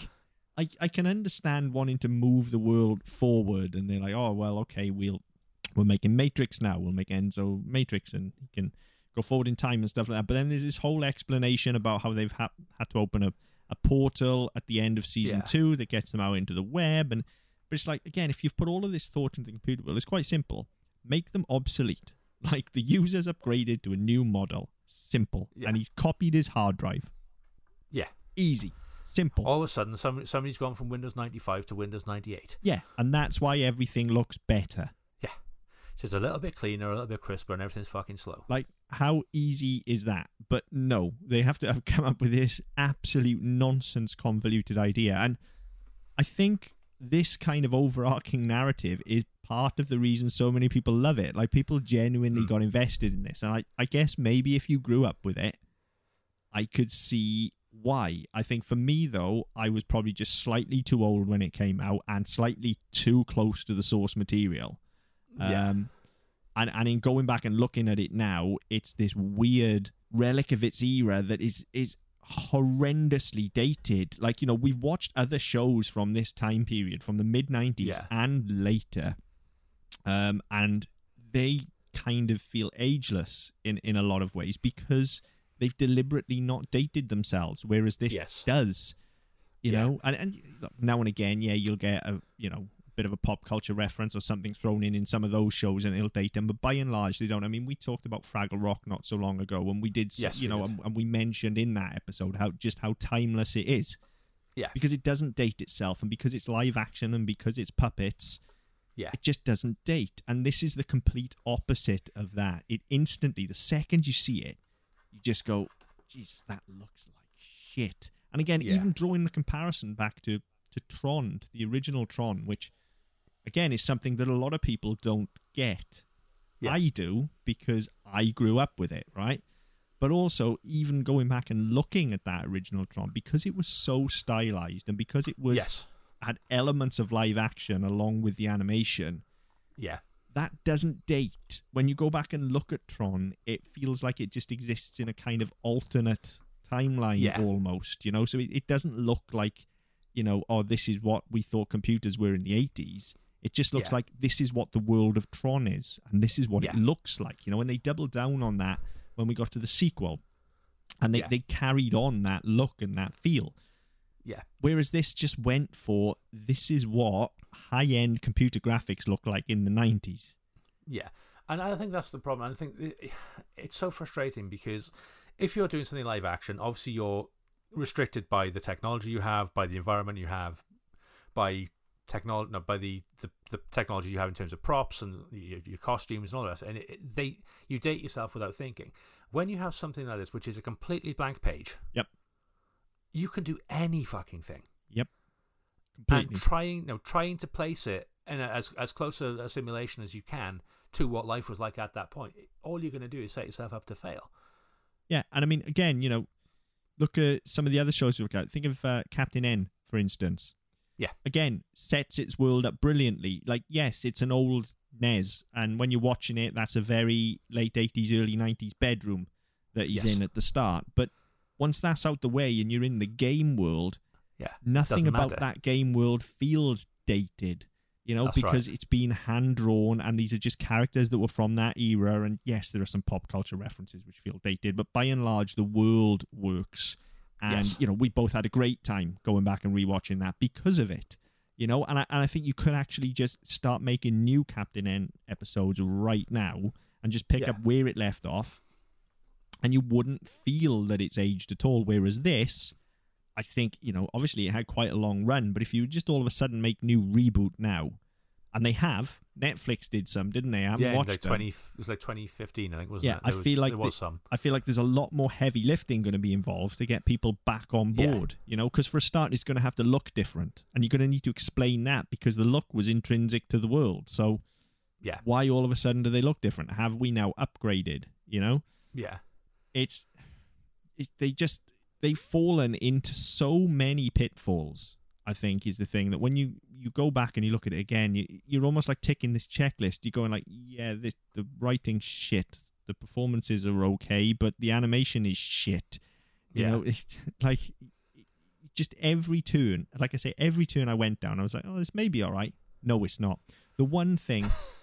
I, I can understand wanting to move the world forward, and they're like, oh well, okay, we'll we're making Matrix now. We'll make Enzo Matrix, and he can go forward in time and stuff like that. But then there's this whole explanation about how they've ha- had to open a, a portal at the end of season Yeah. two that gets them out into the web, and but it's like again, if you've put all of this thought into the computer world, it's quite simple. Make them obsolete. Like the user's upgraded to a new model. Simple, Yeah. and he's copied his hard drive. Yeah. Easy, simple. All of a sudden, somebody, somebody's gone from Windows 95 to Windows 98. Yeah, and that's why everything looks better. Yeah, just a little bit cleaner, a little bit crisper, and everything's fucking slow. Like, how easy is that? But no, they have to have come up with this absolute nonsense, convoluted idea. And I think this kind of overarching narrative is part of the reason so many people love it. Like, people genuinely Mm. got invested in this. And I, I guess maybe if you grew up with it, I could see why. I think for me, though, I was probably just slightly too old when it came out and slightly too close to the source material. Yeah. Um, and and in going back and looking at it now, it's this weird relic of its era that is is horrendously dated. Like you know, we've watched other shows from this time period, from the mid '90s Yeah. and later, um, and they kind of feel ageless in in a lot of ways because they've deliberately not dated themselves, whereas this Yes. does. You Yeah. know, and and now and again, yeah, you'll get a you know bit of a pop culture reference or something thrown in in some of those shows and it'll date them but by and large they don't i mean we talked about fraggle rock not so long ago and we did Yes, you we know and, and we mentioned in that episode how just how timeless it is Yeah. because it doesn't date itself and because it's live action and because it's puppets Yeah. it just doesn't date and this is the complete opposite of that it instantly the second you see it you just go jesus that looks like shit and again Yeah. even drawing the comparison back to to tron to the original tron which again is something that a lot of people don't get Yeah. i do because i grew up with it right but also even going back and looking at that original tron because it was so stylized and because it was yes. had elements of live action along with the animation Yeah. That doesn't date. When you go back and look at Tron, it feels like it just exists in a kind of alternate timeline Yeah. almost, you know? So it, it doesn't look like, you know, oh, this is what we thought computers were in the 80s. It just looks Yeah. like this is what the world of Tron is, and this is what it looks like, you know? And they doubled down on that when we got to the sequel. And they, Yeah. they carried on that look and that feel. Yeah. Whereas this just went for this is what high end computer graphics look like in the 90s. Yeah, and I think that's the problem. I think it's so frustrating because if you're doing something live action, obviously you're restricted by the technology you have, by the environment you have, by technology, no, by the, the, the technology you have in terms of props and your, your costumes and all that. And it, it- they you date yourself without thinking. When you have something like this, which is a completely blank page, Yep. You can do any fucking thing. Completely. and trying you know trying to place it in a, as as close a, a simulation as you can to what life was like at that point all you're going to do is set yourself up to fail yeah, and I mean, again, you know, look at some of the other shows we look at. Think of uh, Captain N, for instance. Yeah. Again, sets its world up brilliantly. Like, yes, it's an old NES, and when you're watching it, that's a very late 80s, early 90s bedroom that he's Yes. in at the start. But once that's out the way and you're in the game world, yeah nothing about matter. that game world feels dated you know That's because right. it's been hand drawn and these are just characters that were from that era and yes there are some pop culture references which feel dated but by and large the world works and Yes. you know we both had a great time going back and rewatching that because of it you know and I, and I think you could actually just start making new captain n episodes right now and just pick Yeah. up where it left off and you wouldn't feel that it's aged at all whereas this I think, you know, obviously it had quite a long run, but if you just all of a sudden make new reboot now, and they have, Netflix did some, didn't they? I haven't yeah, watched like them. twenty. It was like 2015, I think, wasn't Yeah, it? I was- feel like there was the- some. I feel like there's a lot more heavy lifting going to be involved to get people back on Yeah. board, you know, because for a start, it's going to have to look different. And you're going to need to explain that because the look was intrinsic to the world. So Yeah, why all of a sudden do they look different? Have we now upgraded, you know? yeah, It's, it, they just, they've fallen into so many pitfalls, I think, is the thing that when you, you go back and you look at it again, you, you're almost like ticking this checklist. You're going like, yeah, this, the writing shit, the performances are okay, but the animation is shit. You Yeah. know, it's like just every turn, like I say, every turn I went down, I was like, oh, this may be all right. No, it's not. The one thing,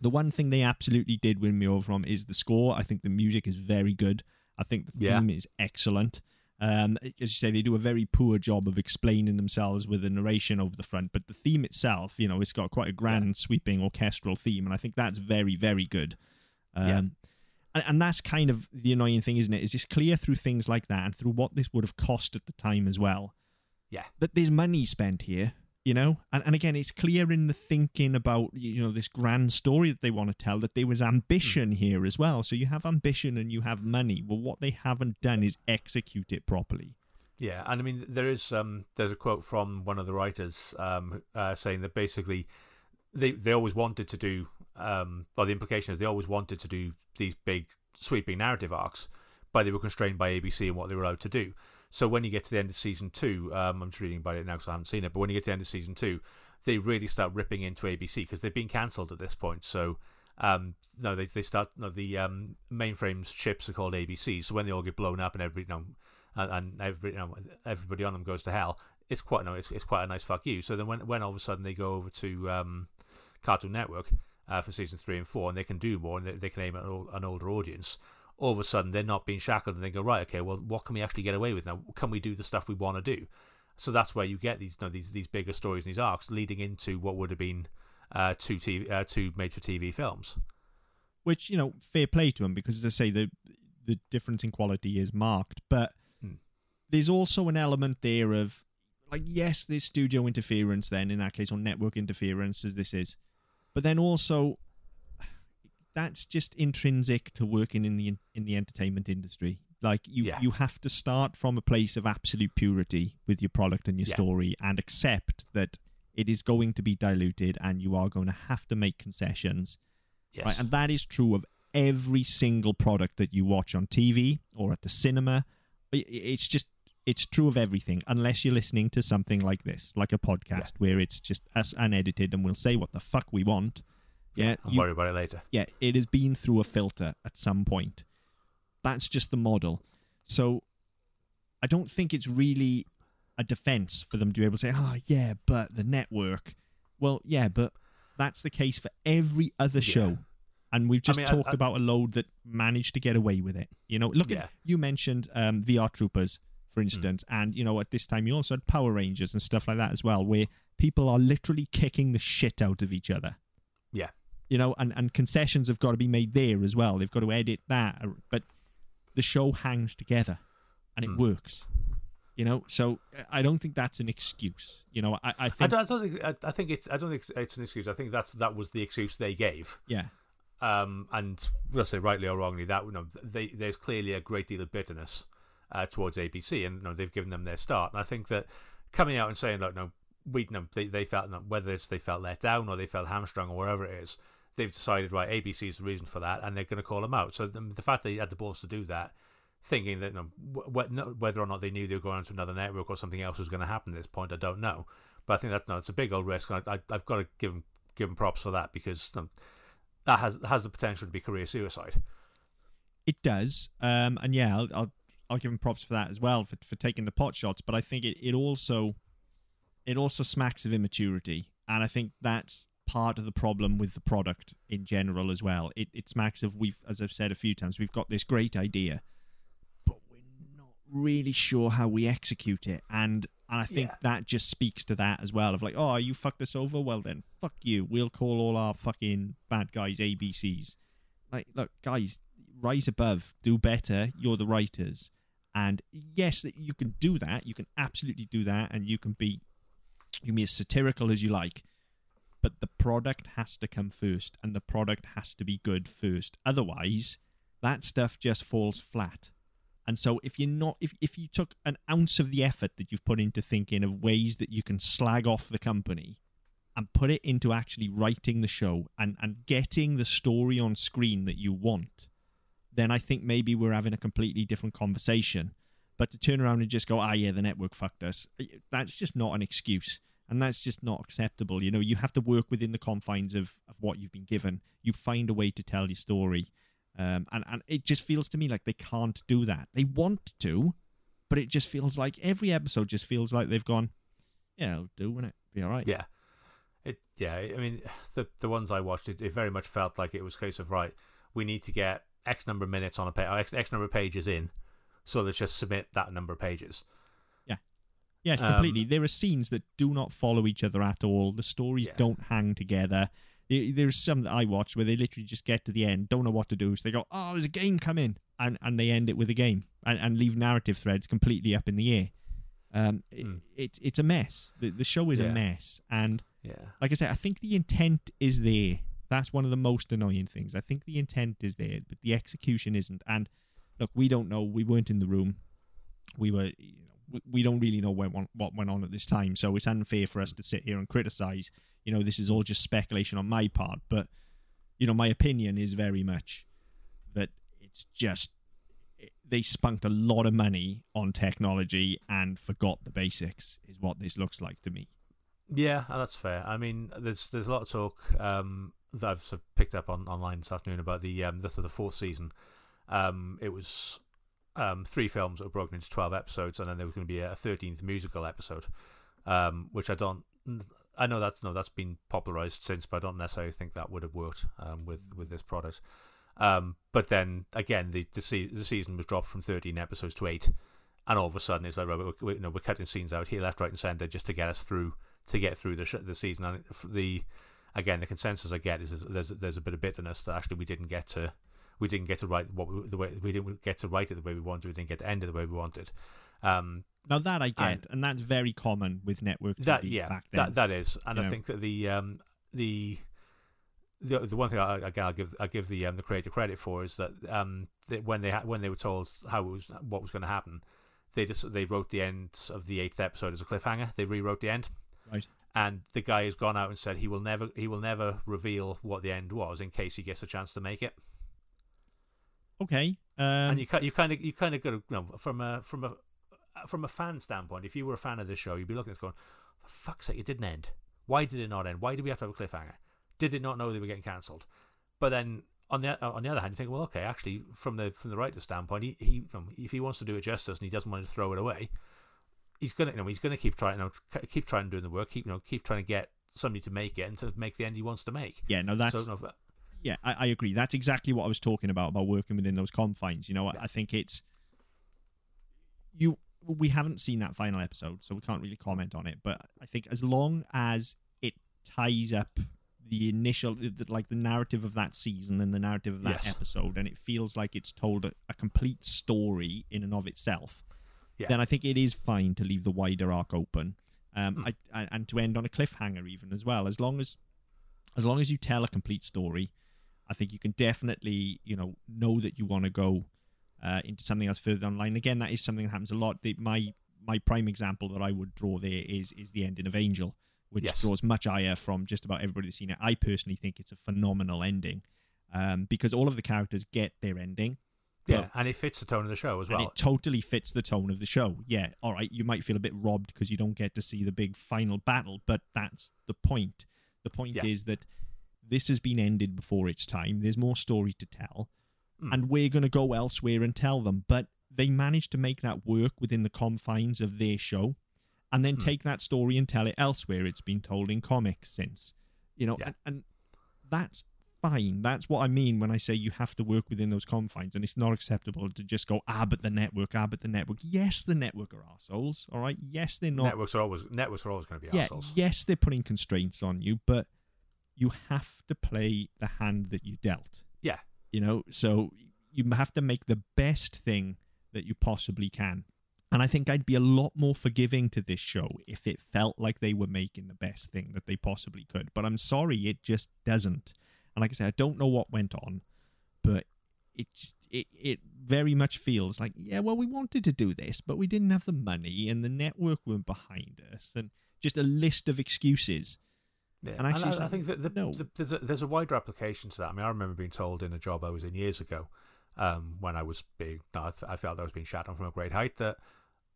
the one thing they absolutely did win me over from is the score. I think the music is very good. I think the Yeah. theme is excellent. Um, as you say, they do a very poor job of explaining themselves with the narration over the front, but the theme itself, you know, it's got quite a grand, sweeping orchestral theme, and I think that's very, very good. Um, Yeah. and, and that's kind of the annoying thing, isn't it? Is it's clear through things like that and through what this would have cost at the time as well yeah, that there's money spent here, you know? And, and again, it's clear in the thinking about, you know, this grand story that they want to tell that there was ambition here as well. So you have ambition and you have money. Well, what they haven't done is execute it properly. yeah. And I mean, there is um, there's a quote from one of the writers um, uh, saying that basically they they always wanted to do. Um, well, the implication is they always wanted to do these big sweeping narrative arcs, but they were constrained by ABC and what they were allowed to do. So when you get to the end of season two, um, I'm just reading about it now because I haven't seen it. But when you get to the end of season two, they really start ripping into ABC because they've been cancelled at this point. So um, no, they they start no, the um, mainframes chips are called ABC. So when they all get blown up and everybody you know, and, and every, you know, everybody on them goes to hell, it's quite no, it's, it's quite a nice fuck you. So then when when all of a sudden they go over to um, Cartoon Network uh, for seasons three and four, and they can do more and they, they can aim at an, ol- an older audience. All of a sudden, they're not being shackled, and they go right. Okay, well, what can we actually get away with now? Can we do the stuff we want to do? So that's where you get these you know, these these bigger stories, and these arcs leading into what would have been uh, two TV, uh, two made for TV films. Which, you know, fair play to them because, as I say, the, the difference in quality is marked. But Hmm. there's also an element there of, like, yes, there's studio interference then, in that case, or network interference, as this is. But then also, that's just intrinsic to working in the in the entertainment industry. Like you, Yeah. you have to start from a place of absolute purity with your product and your Yeah. story, and accept that it is going to be diluted, and you are going to have to make concessions. Yes, Right, and that is true of every single product that you watch on TV or at the cinema. It's just it's true of everything, unless you're listening to something like this, like a podcast where it's just us unedited and we'll say what the fuck we want. Yeah, I'll you- worry about it later. yeah, it has been through a filter at some point. That's just the model. So I don't think it's really a defense for them to be able to say, oh, yeah, but the network. Well, yeah, but that's the case for every other show. And we've just mean, talked I- about a load that managed to get away with it. You know, look Yeah. at you mentioned um, VR Troopers, for instance, and you know at this time you also had Power Rangers and stuff like that as well, where people are literally kicking the shit out of each other Yeah, you know, and, and concessions have got to be made there as well. They've got to edit that, but the show hangs together and it Hmm. works. You know, so I don't think that's an excuse. You know, I, I I think, don't, I don't think I, I think it's I don't think it's an excuse. I think that's that was the excuse they gave. yeah, um, and we'll say rightly or wrongly that you know they, there's clearly a great deal of bitterness uh, towards ABC, and you know, they've given them their start. And I think that coming out and saying like, no, we you know, they they felt whether it's they felt let down or they felt hamstrung or whatever it is, they've decided right, ABC is the reason for that, and they're going to call them out. So the, the fact they had the balls to do that. Thinking that you know, wh- wh- whether or not they knew they were going to another network or something else was going to happen at this point, I don't know. But I think that's no, it's a big old risk, and I, I've got to give them give them props for that because know, that has has the potential to be career suicide. it does. Um, and yeah, I'll, I'll I'll give them props for that as well for for taking the pot shots. But I think it, it also it also smacks of immaturity, and I think that's part of the problem with the product in general as well. It it smacks of we've as I've said a few times, we've got this great idea, but we're not really sure how we execute it, and and I think Yeah. that just speaks to that as well. Of like, oh, you fucked us over. Well then, fuck you. We'll call all our fucking bad guys ABCs. Like, look, guys, rise above, do better. You're the writers, and yes, that you can do that. You can absolutely do that, and you can be you can be as satirical as you like. But the product has to come first and the product has to be good first. Otherwise, that stuff just falls flat. And so if you're not if, if you took an ounce of the effort that you've put into thinking of ways that you can slag off the company and put it into actually writing the show and, and getting the story on screen that you want, then I think maybe we're having a completely different conversation. But to turn around and just go, ah, yeah, the network fucked us, that's just not an excuse. And that's just not acceptable. You know, you have to work within the confines of, of what you've been given. You find a way to tell your story. Um, and, and it just feels to me like they can't do that. They want to, but it just feels like every episode just feels like they've gone, yeah, it'll do, won't it? Be all right. Yeah. It yeah, I mean the the ones I watched it, it very much felt like it was case of right, we need to get X number of minutes on a page, X, X number of pages in, so let's just submit that number of pages. Yeah, yeah, completely. Um, there are scenes that do not follow each other at all. The stories yeah. don't hang together. There's some that I watch where they literally just get to the end, don't know what to do, so they go, "Oh, there's a game coming," and and they end it with a game and, and leave narrative threads completely up in the air. Um, mm. it, it, it's a mess. The the show is yeah. a mess, and yeah. Like I said, I think the intent is there. That's one of the most annoying things. I think the intent is there, but the execution isn't. And look, we don't know. We weren't in the room. We were, we don't really know what went on at this time. So it's unfair for us to sit here and criticize. You know, this is all just speculation on my part. But you know, my opinion is very much that it's just they spunked a lot of money on technology and forgot the basics. Is what this looks like to me. Yeah, uh, that's fair. I mean, there's there's a lot of talk um, that I've sort of picked up on online this afternoon about the um, the, the fourth season. Um, it was um, three films that were broken into twelve episodes, and then there was going to be a thirteenth musical episode, um, which I don't. I know that's no, that's been popularized since, but I don't necessarily think that would have worked um, with with this product. Um, but then again, the the, se- the season was dropped from thirteen episodes to eight, and all of a sudden it's like, right, we're, you know, we're cutting scenes out here, left, right, and centre just to get us through to get through the sh- the season. And the again, the consensus I get is, is there's there's a bit of bitterness that actually we didn't get to we didn't get to write what we, the way we didn't get to write it the way we wanted. We didn't get to end it the way we wanted. Um, now that I get, and, and, that's very common with network TV that yeah back then. that that is, and I know. think that the um, the the the one thing I, again I'll give I give the um, the creator credit for is that um that when they ha- when they were told how was what was going to happen, they just they wrote the end of the eighth episode as a cliffhanger. They rewrote the end. Right. And the guy has gone out and said he will never he will never reveal what the end was in case he gets a chance to make it. Okay. Um... And you you kind of you kind of got to from a from a from a fan standpoint, if you were a fan of the show, you'd be looking at this going, for fuck's sake, it didn't end. Why did it not end? Why did we have to have a cliffhanger? Did it not know they were getting cancelled? But then on the on the other hand, you think, well, okay, actually, from the from the writer's standpoint, he, he if he wants to do it justice and he doesn't want to throw it away, he's gonna you know he's gonna keep trying you know, keep trying doing the work keep you know keep trying to get somebody to make it and to make the end he wants to make yeah no that's so, no, yeah I, I, agree that's exactly what i was talking about about working within those confines you know. I, I think it's you we haven't seen that final episode so we can't really comment on it but i think as long as it ties up the initial the, like the narrative of that season and the narrative of that yes. episode and it feels like it's told a, a complete story in and of itself yeah. then I think it is fine to leave the wider arc open. Um, mm. I, and to end on a cliffhanger even as well. As long as as long as you tell a complete story, I think you can definitely you know know that you want to go uh, into something else further down the line. Again, that is something that happens a lot. The, my my prime example that I would draw there is is the ending of Angel, which yes. draws much ire from just about everybody that's seen it. I personally think it's a phenomenal ending um, because all of the characters get their ending. Yeah, and it fits the tone of the show as well. It totally fits the tone of the show. Yeah, all right, you might feel a bit robbed because you don't get to see the big final battle, but that's the point. The point yeah. is that this has been ended before its time. There's more story to tell, mm. and we're going to go elsewhere and tell them. But they managed to make that work within the confines of their show, and then mm. take that story and tell it elsewhere. It's been told in comics since, you know, yeah. and, and that's fine. That's what I mean when I say you have to work within those confines, and it's not acceptable to just go, ah, but the network, ah, but the network. Yes, the network are assholes. All right. Yes, they're not. Networks are always networks are always going to be yeah, assholes. Yes, they're putting constraints on you, but you have to play the hand that you dealt. Yeah. You know, so you have to make the best thing that you possibly can. And I think I'd be a lot more forgiving to this show if it felt like they were making the best thing that they possibly could. But I'm sorry, it just doesn't. And like I said, I don't know what went on, but it just, it it very much feels like yeah, well, we wanted to do this, but we didn't have the money, and the network weren't behind us, and just a list of excuses. Yeah. And actually, I, I think that the, no. the, there's, a, there's a wider application to that. I mean, I remember being told in a job I was in years ago um, when I was being, I, I felt I was being shot on from a great height that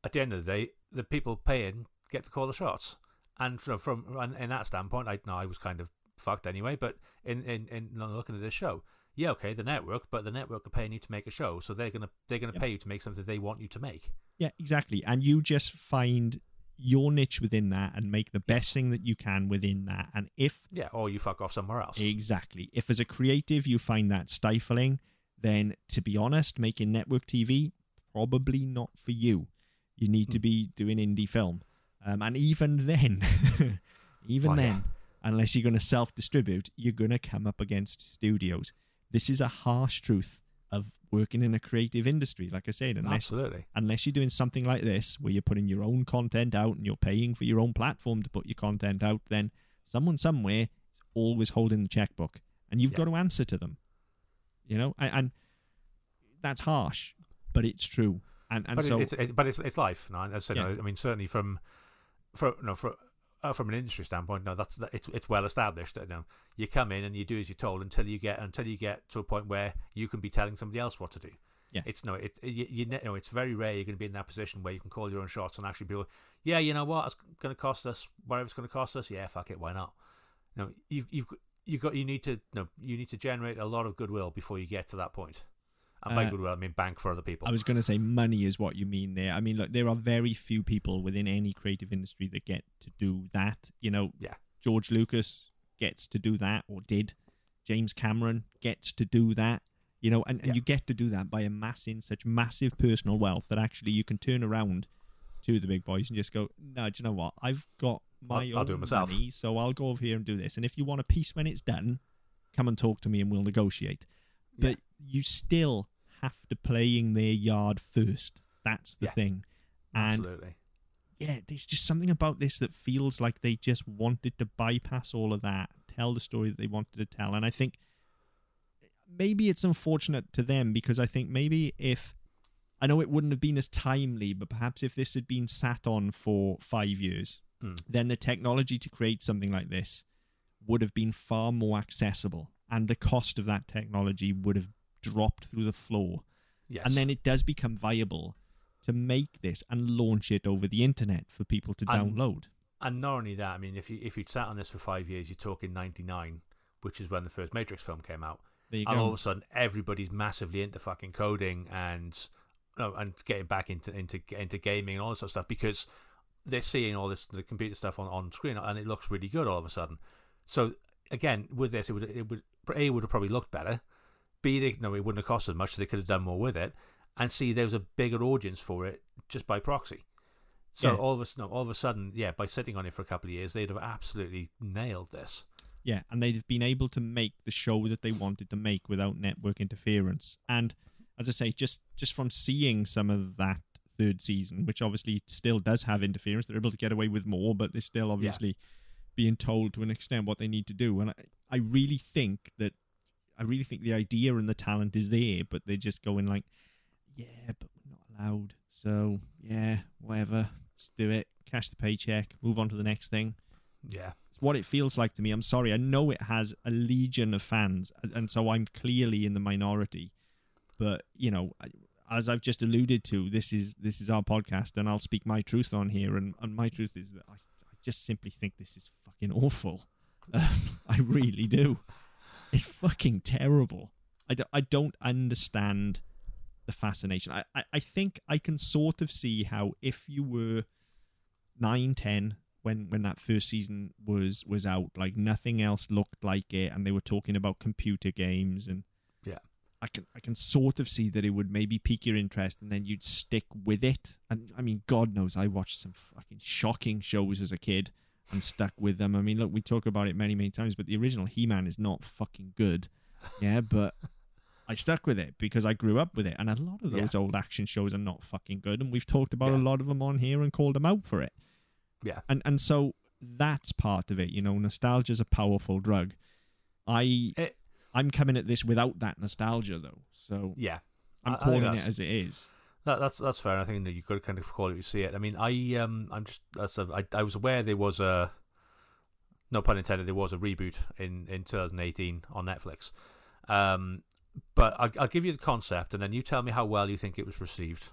at the end of the day, the people paying get to call the shots. And from, from and in that standpoint, I no, I was kind of fucked anyway. But in, in, in looking at this show, yeah, okay, the network, but the network are paying you to make a show, so they're gonna they're gonna Yeah. pay you to make something they want you to make. Yeah, exactly. And you just find your niche within that and make the best thing that you can within that. And if Yeah, or you fuck off somewhere else. Exactly. If as a creative you find that stifling, then to be honest, making network TV probably not for you. You need to Hmm. be doing indie film, um, and even then, even Well, yeah. then, unless you're going to self-distribute, you're going to come up against studios. This is a harsh truth of working in a creative industry. Like I said, unless Absolutely. unless you're doing something like this where you're putting your own content out and you're paying for your own platform to put your content out, then someone somewhere is always holding the checkbook and you've Yeah. got to answer to them. You know, and, and that's harsh, but it's true. And and but so it, it's it, but it's it's life. No, I Yeah. no, I mean certainly from from no for. Uh, from an industry standpoint, no, that's that, it's it's well established. that, You, know, you come in and you do as you're told until you get until you get to a point where you can be telling somebody else what to do. Yeah. it's no, it you, you know it's very rare you're going to be in that position where you can call your own shots and actually be like, yeah, you know what, it's going to cost us whatever it's going to cost us. Yeah, fuck it, why not? No, you you've you got you need to no, you need to generate a lot of goodwill before you get to that point. And by Uh, goodwill, I mean bank for other people. I was going to say money is what you mean there. I mean, look, there are very few people within any creative industry that get to do that. You know, Yeah. George Lucas gets to do that or did. James Cameron gets to do that. You know, and, and Yeah. you get to do that by amassing such massive personal wealth that actually you can turn around to the big boys and just go, no, do you know what? I've got my I'll- I'll own it myself." money, so I'll go over here and do this. And if you want a piece when it's done, come and talk to me and we'll negotiate. Yeah. But you still have to play in their yard first. That's the Yeah. thing. And Absolutely. yeah, there's just something about this that feels like they just wanted to bypass all of that, tell the story that they wanted to tell. And I think maybe it's unfortunate to them because I think maybe if I know it wouldn't have been as timely, but perhaps if this had been sat on for five years, Mm. then the technology to create something like this would have been far more accessible, and the cost of that technology would have dropped through the floor Yes. and then it does become viable to make this and launch it over the internet for people to And- download. And not only that, I mean, if you if you'd sat on this for five years, you're talking '99, which is when the first Matrix film came out, There you and all of a sudden everybody's massively into fucking coding and no, and getting back into into into gaming and all this sort of stuff because they're seeing all this the computer stuff on, on screen and it looks really good all of a sudden. So again, with this, it would it would a would have probably looked better. B, they, no, it wouldn't have cost as much, so they could have done more with it. And C, there was a bigger audience for it just by proxy. So Yeah. all of a sudden, all of a sudden, yeah, by sitting on it for a couple of years, they'd have absolutely nailed this. Yeah, and they'd have been able to make the show that they wanted to make without network interference. And as I say, just just from seeing some of that third season, which obviously still does have interference, they're able to get away with more, but they're still obviously being told to an extent what they need to do. And I, I really think that I really think the idea and the talent is there, but they're just going like, yeah, but we're not allowed. So yeah, whatever, just do it, cash the paycheck, move on to the next thing. Yeah, It's what it feels like to me. I'm sorry. I know it has a legion of fans, and- so I'm clearly in the minority. But you know, as I've just alluded to, this is this is our podcast, and I'll speak my truth on here. And, and my truth is that I, I just simply think this is fucking awful. Um, I really do. It's fucking terrible. I, do, I don't understand the fascination. I, I, I think I can sort of see how if you were nine, ten, when when that first season was was out, like nothing else looked like it, and they were talking about computer games, and Yeah. I can I can sort of see that it would maybe pique your interest, and then you'd stick with it. And I mean, God knows, I watched some fucking shocking shows as a kid and stuck with them. I mean, look, we talk about it many many times, but the original He Man is not fucking good, yeah, but I stuck with it because I grew up with it, and a lot of Yeah. those old action shows are not fucking good, and we've talked about Yeah. a lot of them on here and called them out for it. Yeah. and and so that's part of it. You know, nostalgia's a powerful drug. I It- I'm coming at this without that nostalgia though, so Yeah. I'm I- I calling it as it is. That, that's that's fair. I think that you could kind of call it. You see it. I mean, I um, I'm just that's a, I, I was aware there was a, no pun intended, there was a reboot in in 2018 on Netflix. Um, but I, I'll give you the concept, and then you tell me how well you think it was received.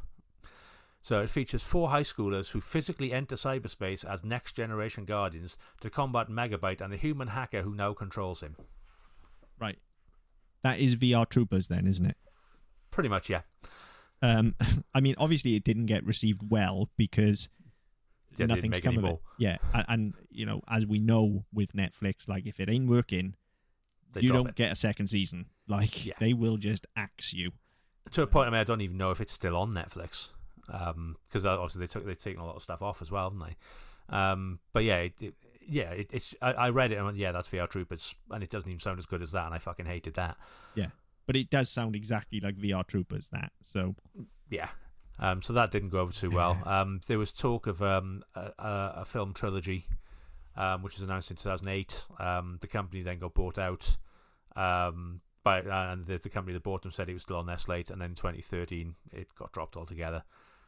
So it features four high schoolers who physically enter cyberspace as next generation guardians to combat Megabyte and the human hacker who now controls him. Right. That is VR Troopers then, isn't it? Pretty much, yeah. Um, I mean, obviously it didn't get received well because Yeah, nothing's come of it. Yeah, and, and you know, as we know with Netflix, like if it ain't working, They you don't it. get a second season. Like Yeah. they will just axe you. to a point. I mean, I don't even know if it's still on Netflix because obviously they took they've taken a lot of stuff off as well, haven't they? Um, but yeah, it, it, yeah, it, it's I, I read it and went, yeah, that's VR Troopers, and it doesn't even sound as good as that, and I fucking hated that. But it does sound exactly like VR Troopers. That so Yeah. Um, so that didn't go over too well. Um, there was talk of um, a, a, film trilogy, um, which was announced in 2008. Um, the company then got bought out. Um, by, and the, the company that bought them said it was still on their slate, and then in 2013 it got dropped altogether.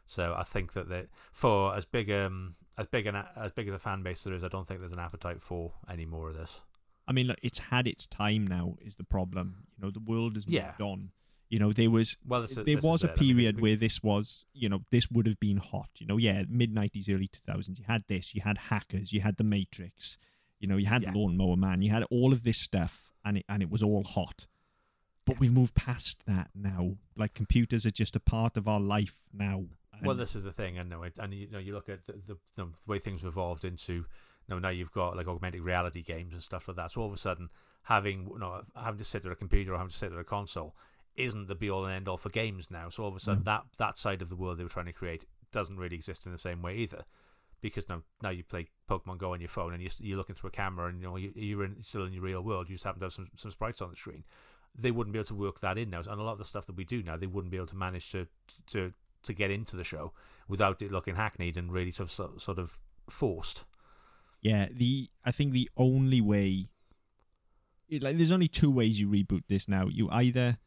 So I think that the, for as big um as big an as big as a fan base there is, I don't think there's an appetite for any more of this. I mean, look, it's had its time now. Is the problem? You know, the world has Yeah. moved on. You know, there was Well, is- there was a it. I mean, period where this was, you know, this would have been hot. You know, yeah, mid nineties, early two thousands. You had this, you had hackers, you had the Matrix, you know, you had Yeah. Lawnmower Man, you had all of this stuff, and it and it was all hot. But we've moved past that now. Like computers are just a part of our life now. Well, this is the thing, and no, it, and you know, you look at the, the, the way things have evolved into. You know, now you've got like augmented reality games and stuff like that. So all of a sudden, having you know, having to sit at a computer or having to sit at a console isn't the be all and end all for games now. So all of a sudden, mm. that that side of the world they were trying to create doesn't really exist in the same way either. Because now, now you play Pokemon Go on your phone and you're, you're looking through a camera and you know you, you're still in your real world. You just happen to have some, some sprites on the screen. They wouldn't be able to work that in now, and a lot of the stuff that we do now, they wouldn't be able to manage to to to get into the show without it looking hackneyed and really sort of, sort of forced. Yeah, the I think the only way, it, like, there's only two ways you reboot this now. You either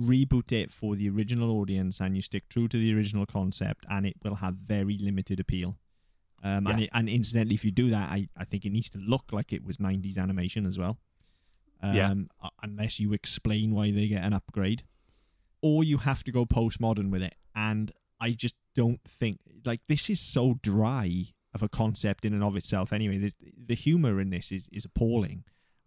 reboot it for the original audience and you stick true to the original concept, and it will have very limited appeal. Um, and it, and incidentally, if you do that, I, I think it needs to look like it was 90s animation as well. Um, Yeah. Unless you explain why they get an upgrade, or you have to go postmodern with it. And I just don't think like this is so dry of a concept in and of itself. Anyway, There's, the humor in this is is appalling.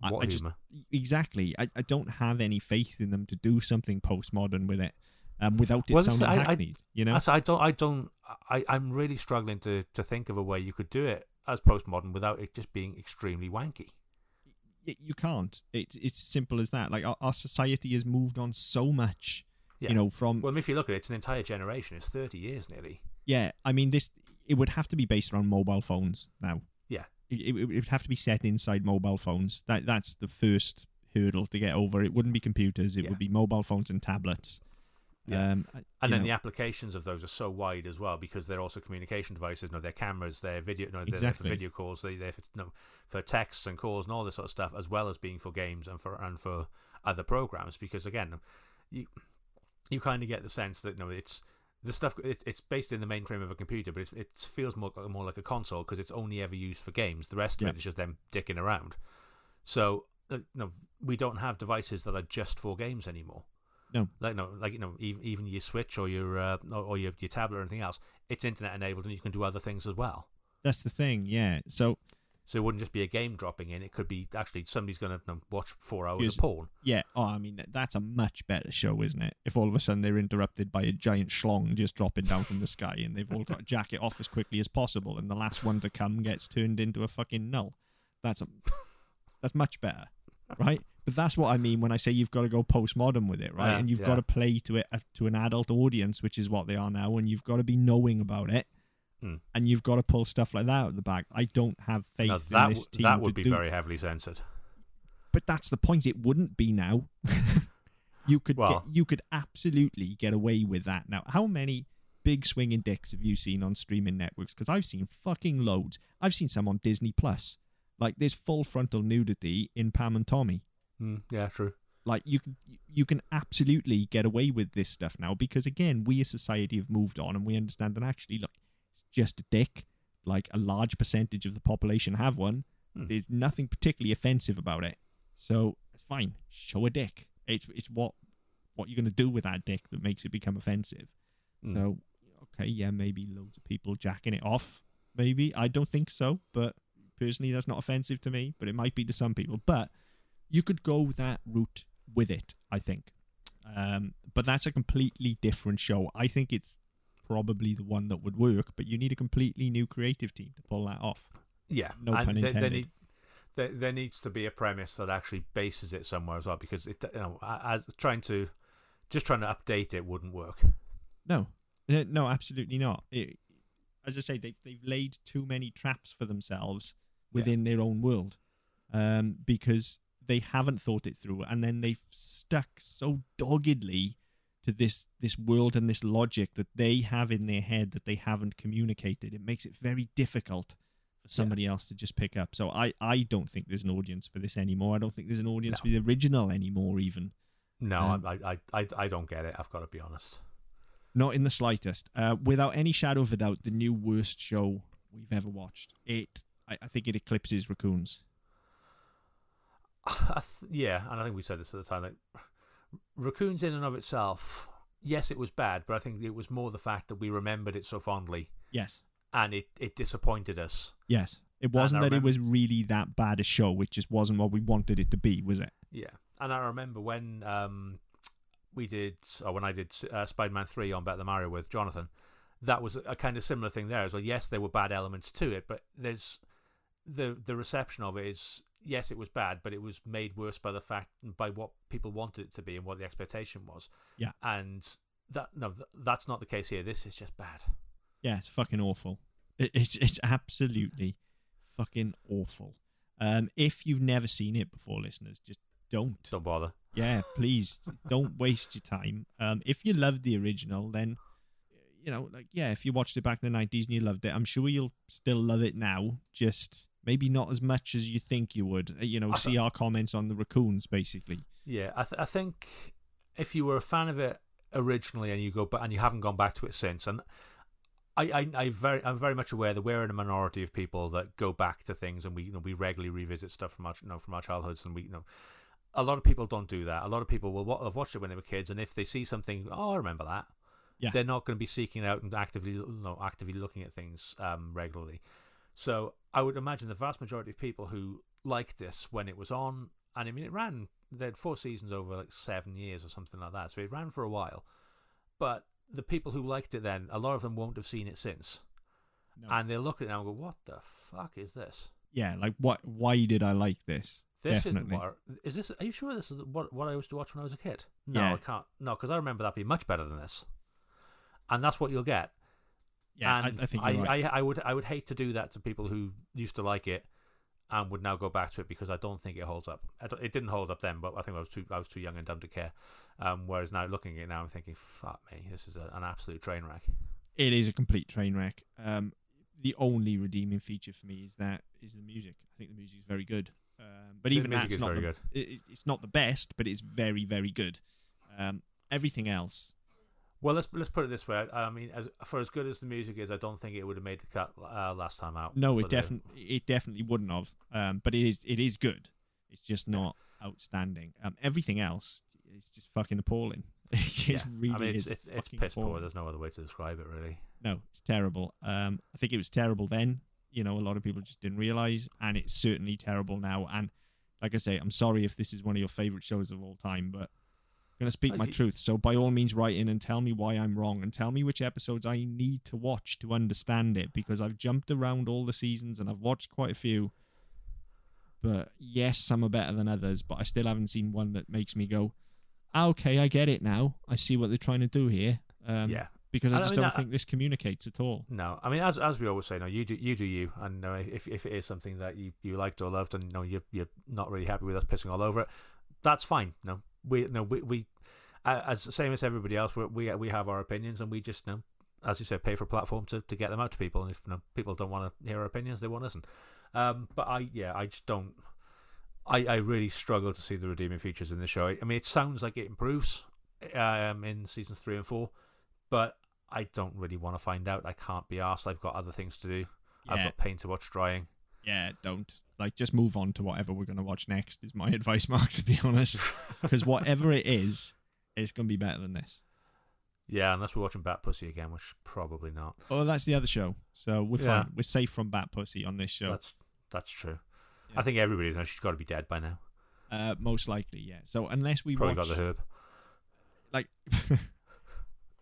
What I just- humor? Exactly. I, I don't have any faith in them to do something postmodern with it, um, without it Well, sounding I- I- you know, I, I don't. I don't. I, I'm really struggling to, to think of a way you could do it as postmodern without it just being extremely wanky. You can't. It's it's simple as that. Like our, our society has moved on so much. Yeah. You know, from Well, if you look at it, it's an entire generation. It's 30 years nearly. yeah. I mean, this it would have to be based around mobile phones now. Yeah. It, it, it would have to be set inside mobile phones. That that's the first hurdle to get over. It wouldn't be computers. It Yeah. would be mobile phones and tablets. Yeah. Um, And then know, the applications of those are so wide as well because they're also communication devices. No, they're cameras, they're video, no, they're there for video calls, they, they're for, no, for texts and calls and all this sort of stuff, as well as being for games and for and for other programs. Because again, you you kind of get the sense that no, it's the stuff. It, it's based in the mainframe of a computer, but it's, it feels more more like a console because it's only ever used for games. The rest of Yeah. it is just them dicking around. So uh, no, we don't have devices that are just for games anymore no. like no, like you know, even, even your Switch or your uh, or or your your tablet or anything else, it's internet enabled and you can do other things as well. That's the thing. Yeah. So So it wouldn't just be a game dropping in; it could be actually somebody's going to watch four hours Here's- of porn. Yeah. Oh, I mean, that's a much better show, isn't it? If all of a sudden they're interrupted by a giant schlong just dropping down from the sky and they've all got to jack it off as quickly as possible and the last one to come gets turned into a fucking null. That's a, that's much better, right? But that's what I mean when I say you've got to go postmodern with it, right? Yeah, and you've yeah. got to play to it uh, to an adult audience, which is what they are now, and you've got to be knowing about it. Hmm. And you've got to pull stuff like that out of the bag. I don't have faith Now, in this team that would be do very heavily censored. but that's the point. It wouldn't be now. You could Well- get, you could absolutely get away with that now. How many big swinging dicks have you seen on streaming networks? Because I've seen fucking loads. I've seen some on Disney Plus. Like there's full frontal nudity in Pam and Tommy. Mm, yeah, true. Like you can you can absolutely get away with this stuff now because again, we as society have moved on and we understand that actually look, it's just a dick. Like a large percentage of the population have one. Hmm. There's nothing particularly offensive about it. So it's fine. Show a dick. It's it's what what you're gonna do with that dick that makes it become offensive. Mm. So okay, yeah, maybe loads of people jacking it off. Maybe I don't think so, but personally, that's not offensive to me. But it might be to some people. But you could go that route with it. I think. Um, but that's a completely different show. I think it's probably the one that would work, but you need a completely new creative team to pull that off. Yeah, No and pun there- there, intended. need- there, there needs to be a premise that actually bases it somewhere as well, because it, you know, as trying to just trying to update it wouldn't work. No, Uh, no, absolutely not. It, as I say, they've they've laid too many traps for themselves within their own world, um, because they haven't thought it through, and then they've stuck so doggedly to this this world and this logic that they have in their head that they haven't communicated. It makes it very difficult for somebody else to just pick up. So I I don't think there's an audience for this anymore. I don't think there's an audience No. for the original anymore, even. No, Um, I, I, I, I don't get it. I've got to be honest. Not in the slightest. Uh, without any shadow of a doubt, the new worst show we've ever watched. It, I, I think, it eclipses Raccoons. Th- yeah, and I think we said this at the time. Like, raccoons in and of itself, yes, it was bad, but I think it was more the fact that we remembered it so fondly, Yes, and it, it disappointed us. yes. It wasn't that it was really that bad a show. It just wasn't what we wanted it to be, was it? Yeah, and I remember when um, we did, or when I did uh, Spider-Man Three on Better Than Mario with Jonathan, that was a, a kind of similar thing there as well. Yes, there were bad elements to it, but there's the the reception of it is yes, it was bad, but it was made worse by the fact by what people wanted it to be and what the expectation was. Yeah. and that no, that's not the case here. This is just bad. Yeah, it's fucking awful. It, it's it's absolutely fucking awful. Um, if you've never seen it before, listeners, just don't. Don't bother. Yeah, please don't waste your time. Um, if you loved the original, then you know, like yeah, if you watched it back in the nineties and you loved it, I'm sure you'll still love it now. Just maybe not as much as you think you would. Uh, You know, I see our comments on the raccoons, basically. Yeah, I, th- I think if you were a fan of it originally and you go back and you haven't gone back to it since, and I, I, I very, I'm very much aware that we're in a minority of people that go back to things and we, you know, we regularly revisit stuff from our, you know, from our childhoods, and we, you know, a lot of people don't do that. A lot of people will have watched it when they were kids, and if they see something, oh, I remember that. Yeah. They're not going to be seeking out and actively, you know, actively looking at things um, regularly. So I would imagine the vast majority of people who liked this when it was on, and I mean, it ran. They had four seasons over like seven years or something like that, so it ran for a while. But the people who liked it then, a lot of them won't have seen it since, No. and they'll look at it now and go, "What the fuck is this? yeah, like what? Why did I like this? This Definitely. isn't what. Is this? Are you sure this is what what I used to watch when I was a kid? No, Yeah. I can't. No, because I remember that being much better than this, and that's what you'll get. Yeah, I, and I think I, right. I, I would I would hate to do that to people who used to like it and would now go back to it because I don't think it holds up. I don't, it didn't hold up then, but I think I was too I was too young and dumb to care. Um, whereas now looking at it now, I'm thinking, fuck me, this is a, an absolute train wreck. it is a complete train wreck. Um, the only redeeming feature for me is that is the music. I think the music is very good. Um, but The even that's not very the, it- it's not the best, but it's very very good. Um, everything else, Well, let's let's put it this way. I mean, as, for as good as the music is, I don't think it would have made the cut uh, last time out. no, it definitely it definitely wouldn't have. Um, but it is it is good. It's just not outstanding. Um, everything else is just fucking appalling. It just Yeah. really I mean, is. it's it's, it's fucking piss poor. There's no other way to describe it, really. No, it's terrible. Um, I think it was terrible then. You know, a lot of people just didn't realize, and it's certainly terrible now. And like I say, I'm sorry if this is one of your favorite shows of all time, but I'm going to speak Uh, my truth. So by all means, write in and tell me why I'm wrong, and tell me which episodes I need to watch to understand it, because I've jumped around all the seasons and I've watched quite a few. But yes, some are better than others, but I still haven't seen one that makes me go, "Ah, "Okay, I get it now. I see what they're trying to do here." Um, yeah. because I I just mean, don't I- think this communicates at all. No, I mean, as as we always say, no, you do you do you, and no, if if it is something that you, you liked or loved, and no, you're you're not really happy with us pissing all over it, that's fine. No, we no we we uh, as same as everybody else, we we we have our opinions, and we just you know, as you said, pay for a platform to, to get them out to people. And if you know, people don't want to hear our opinions, they won't listen. Um, but I yeah, I just don't. I, I really struggle to see the redeeming features in the show. I mean, it sounds like it improves um, in seasons three and four, but I don't really want to find out. I can't be asked. I've got other things to do. I've got paint to watch drying. Yeah, don't like just move on to whatever we're gonna watch next. Is my advice, Mark. To be honest, because whatever it is, it's gonna be better than this. Yeah, unless we're watching Bat Pussy again, which probably not. Oh, that's the other show. So we're Yeah. fine. We're safe from Bat Pussy on this show. That's that's true. Yeah. I think everybody knows she's got to be dead by now. Uh, most likely, yeah. So unless we Probably watch, got the herb. like,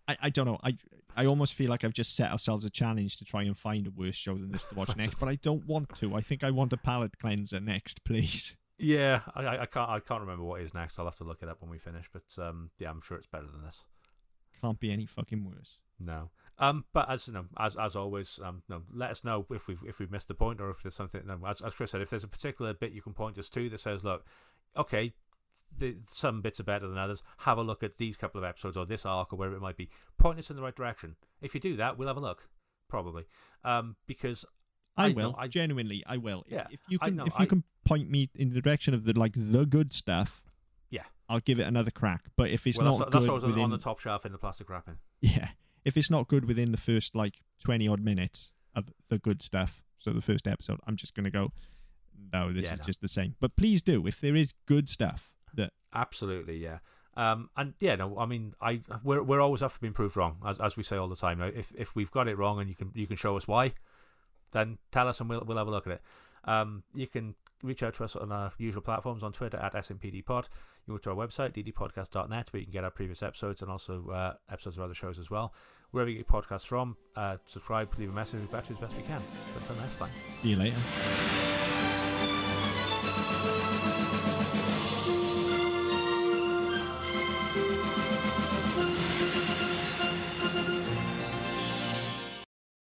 I, I don't know. I I almost feel like I've just set ourselves a challenge to try and find a worse show than this to watch next, but I don't want to. I think I want a palate cleanser next, please. Yeah, I, I can't I can't remember what is next. I'll have to look it up when we finish. But um, yeah, I'm sure it's better than this. Can't be any fucking worse. No. Um, but as you know, as as always, um, no, let us know if we've if we've missed the point or if there's something. No, as, as Chris said, if there's a particular bit you can point us to that says, look, okay, the, some bits are better than others. Have a look at these couple of episodes or this arc or wherever it might be. Point us in the right direction. If you do that, we'll have a look. Probably, um, because I, I will. know, I- genuinely, I will. If- Yeah, if, you can, know, if you I- can point me in the direction of the like the good stuff, Yeah. I'll give it another crack. But if it's well, not that's, that's what was on, within, on the top shelf in the plastic wrapping. yeah, if it's not good within the first like twenty odd minutes of the good stuff, so the first episode, I'm just gonna go. No, this Yeah, is no. just the same. But please do if there is good stuff Absolutely, yeah. Um, and yeah, no, I mean, I we're we're always for being proved wrong, as as we say all the time. Now, if if we've got it wrong and you can you can show us why, then tell us and we'll we'll have a look at it. Um, you can reach out to us on our usual platforms on Twitter at SMPDPod. You go to our website ddpodcast.net where you can get our previous episodes and also uh, episodes of other shows as well. Wherever you get your podcasts from, uh, subscribe, leave a message, we back to you as best we can. But until next time. see you later.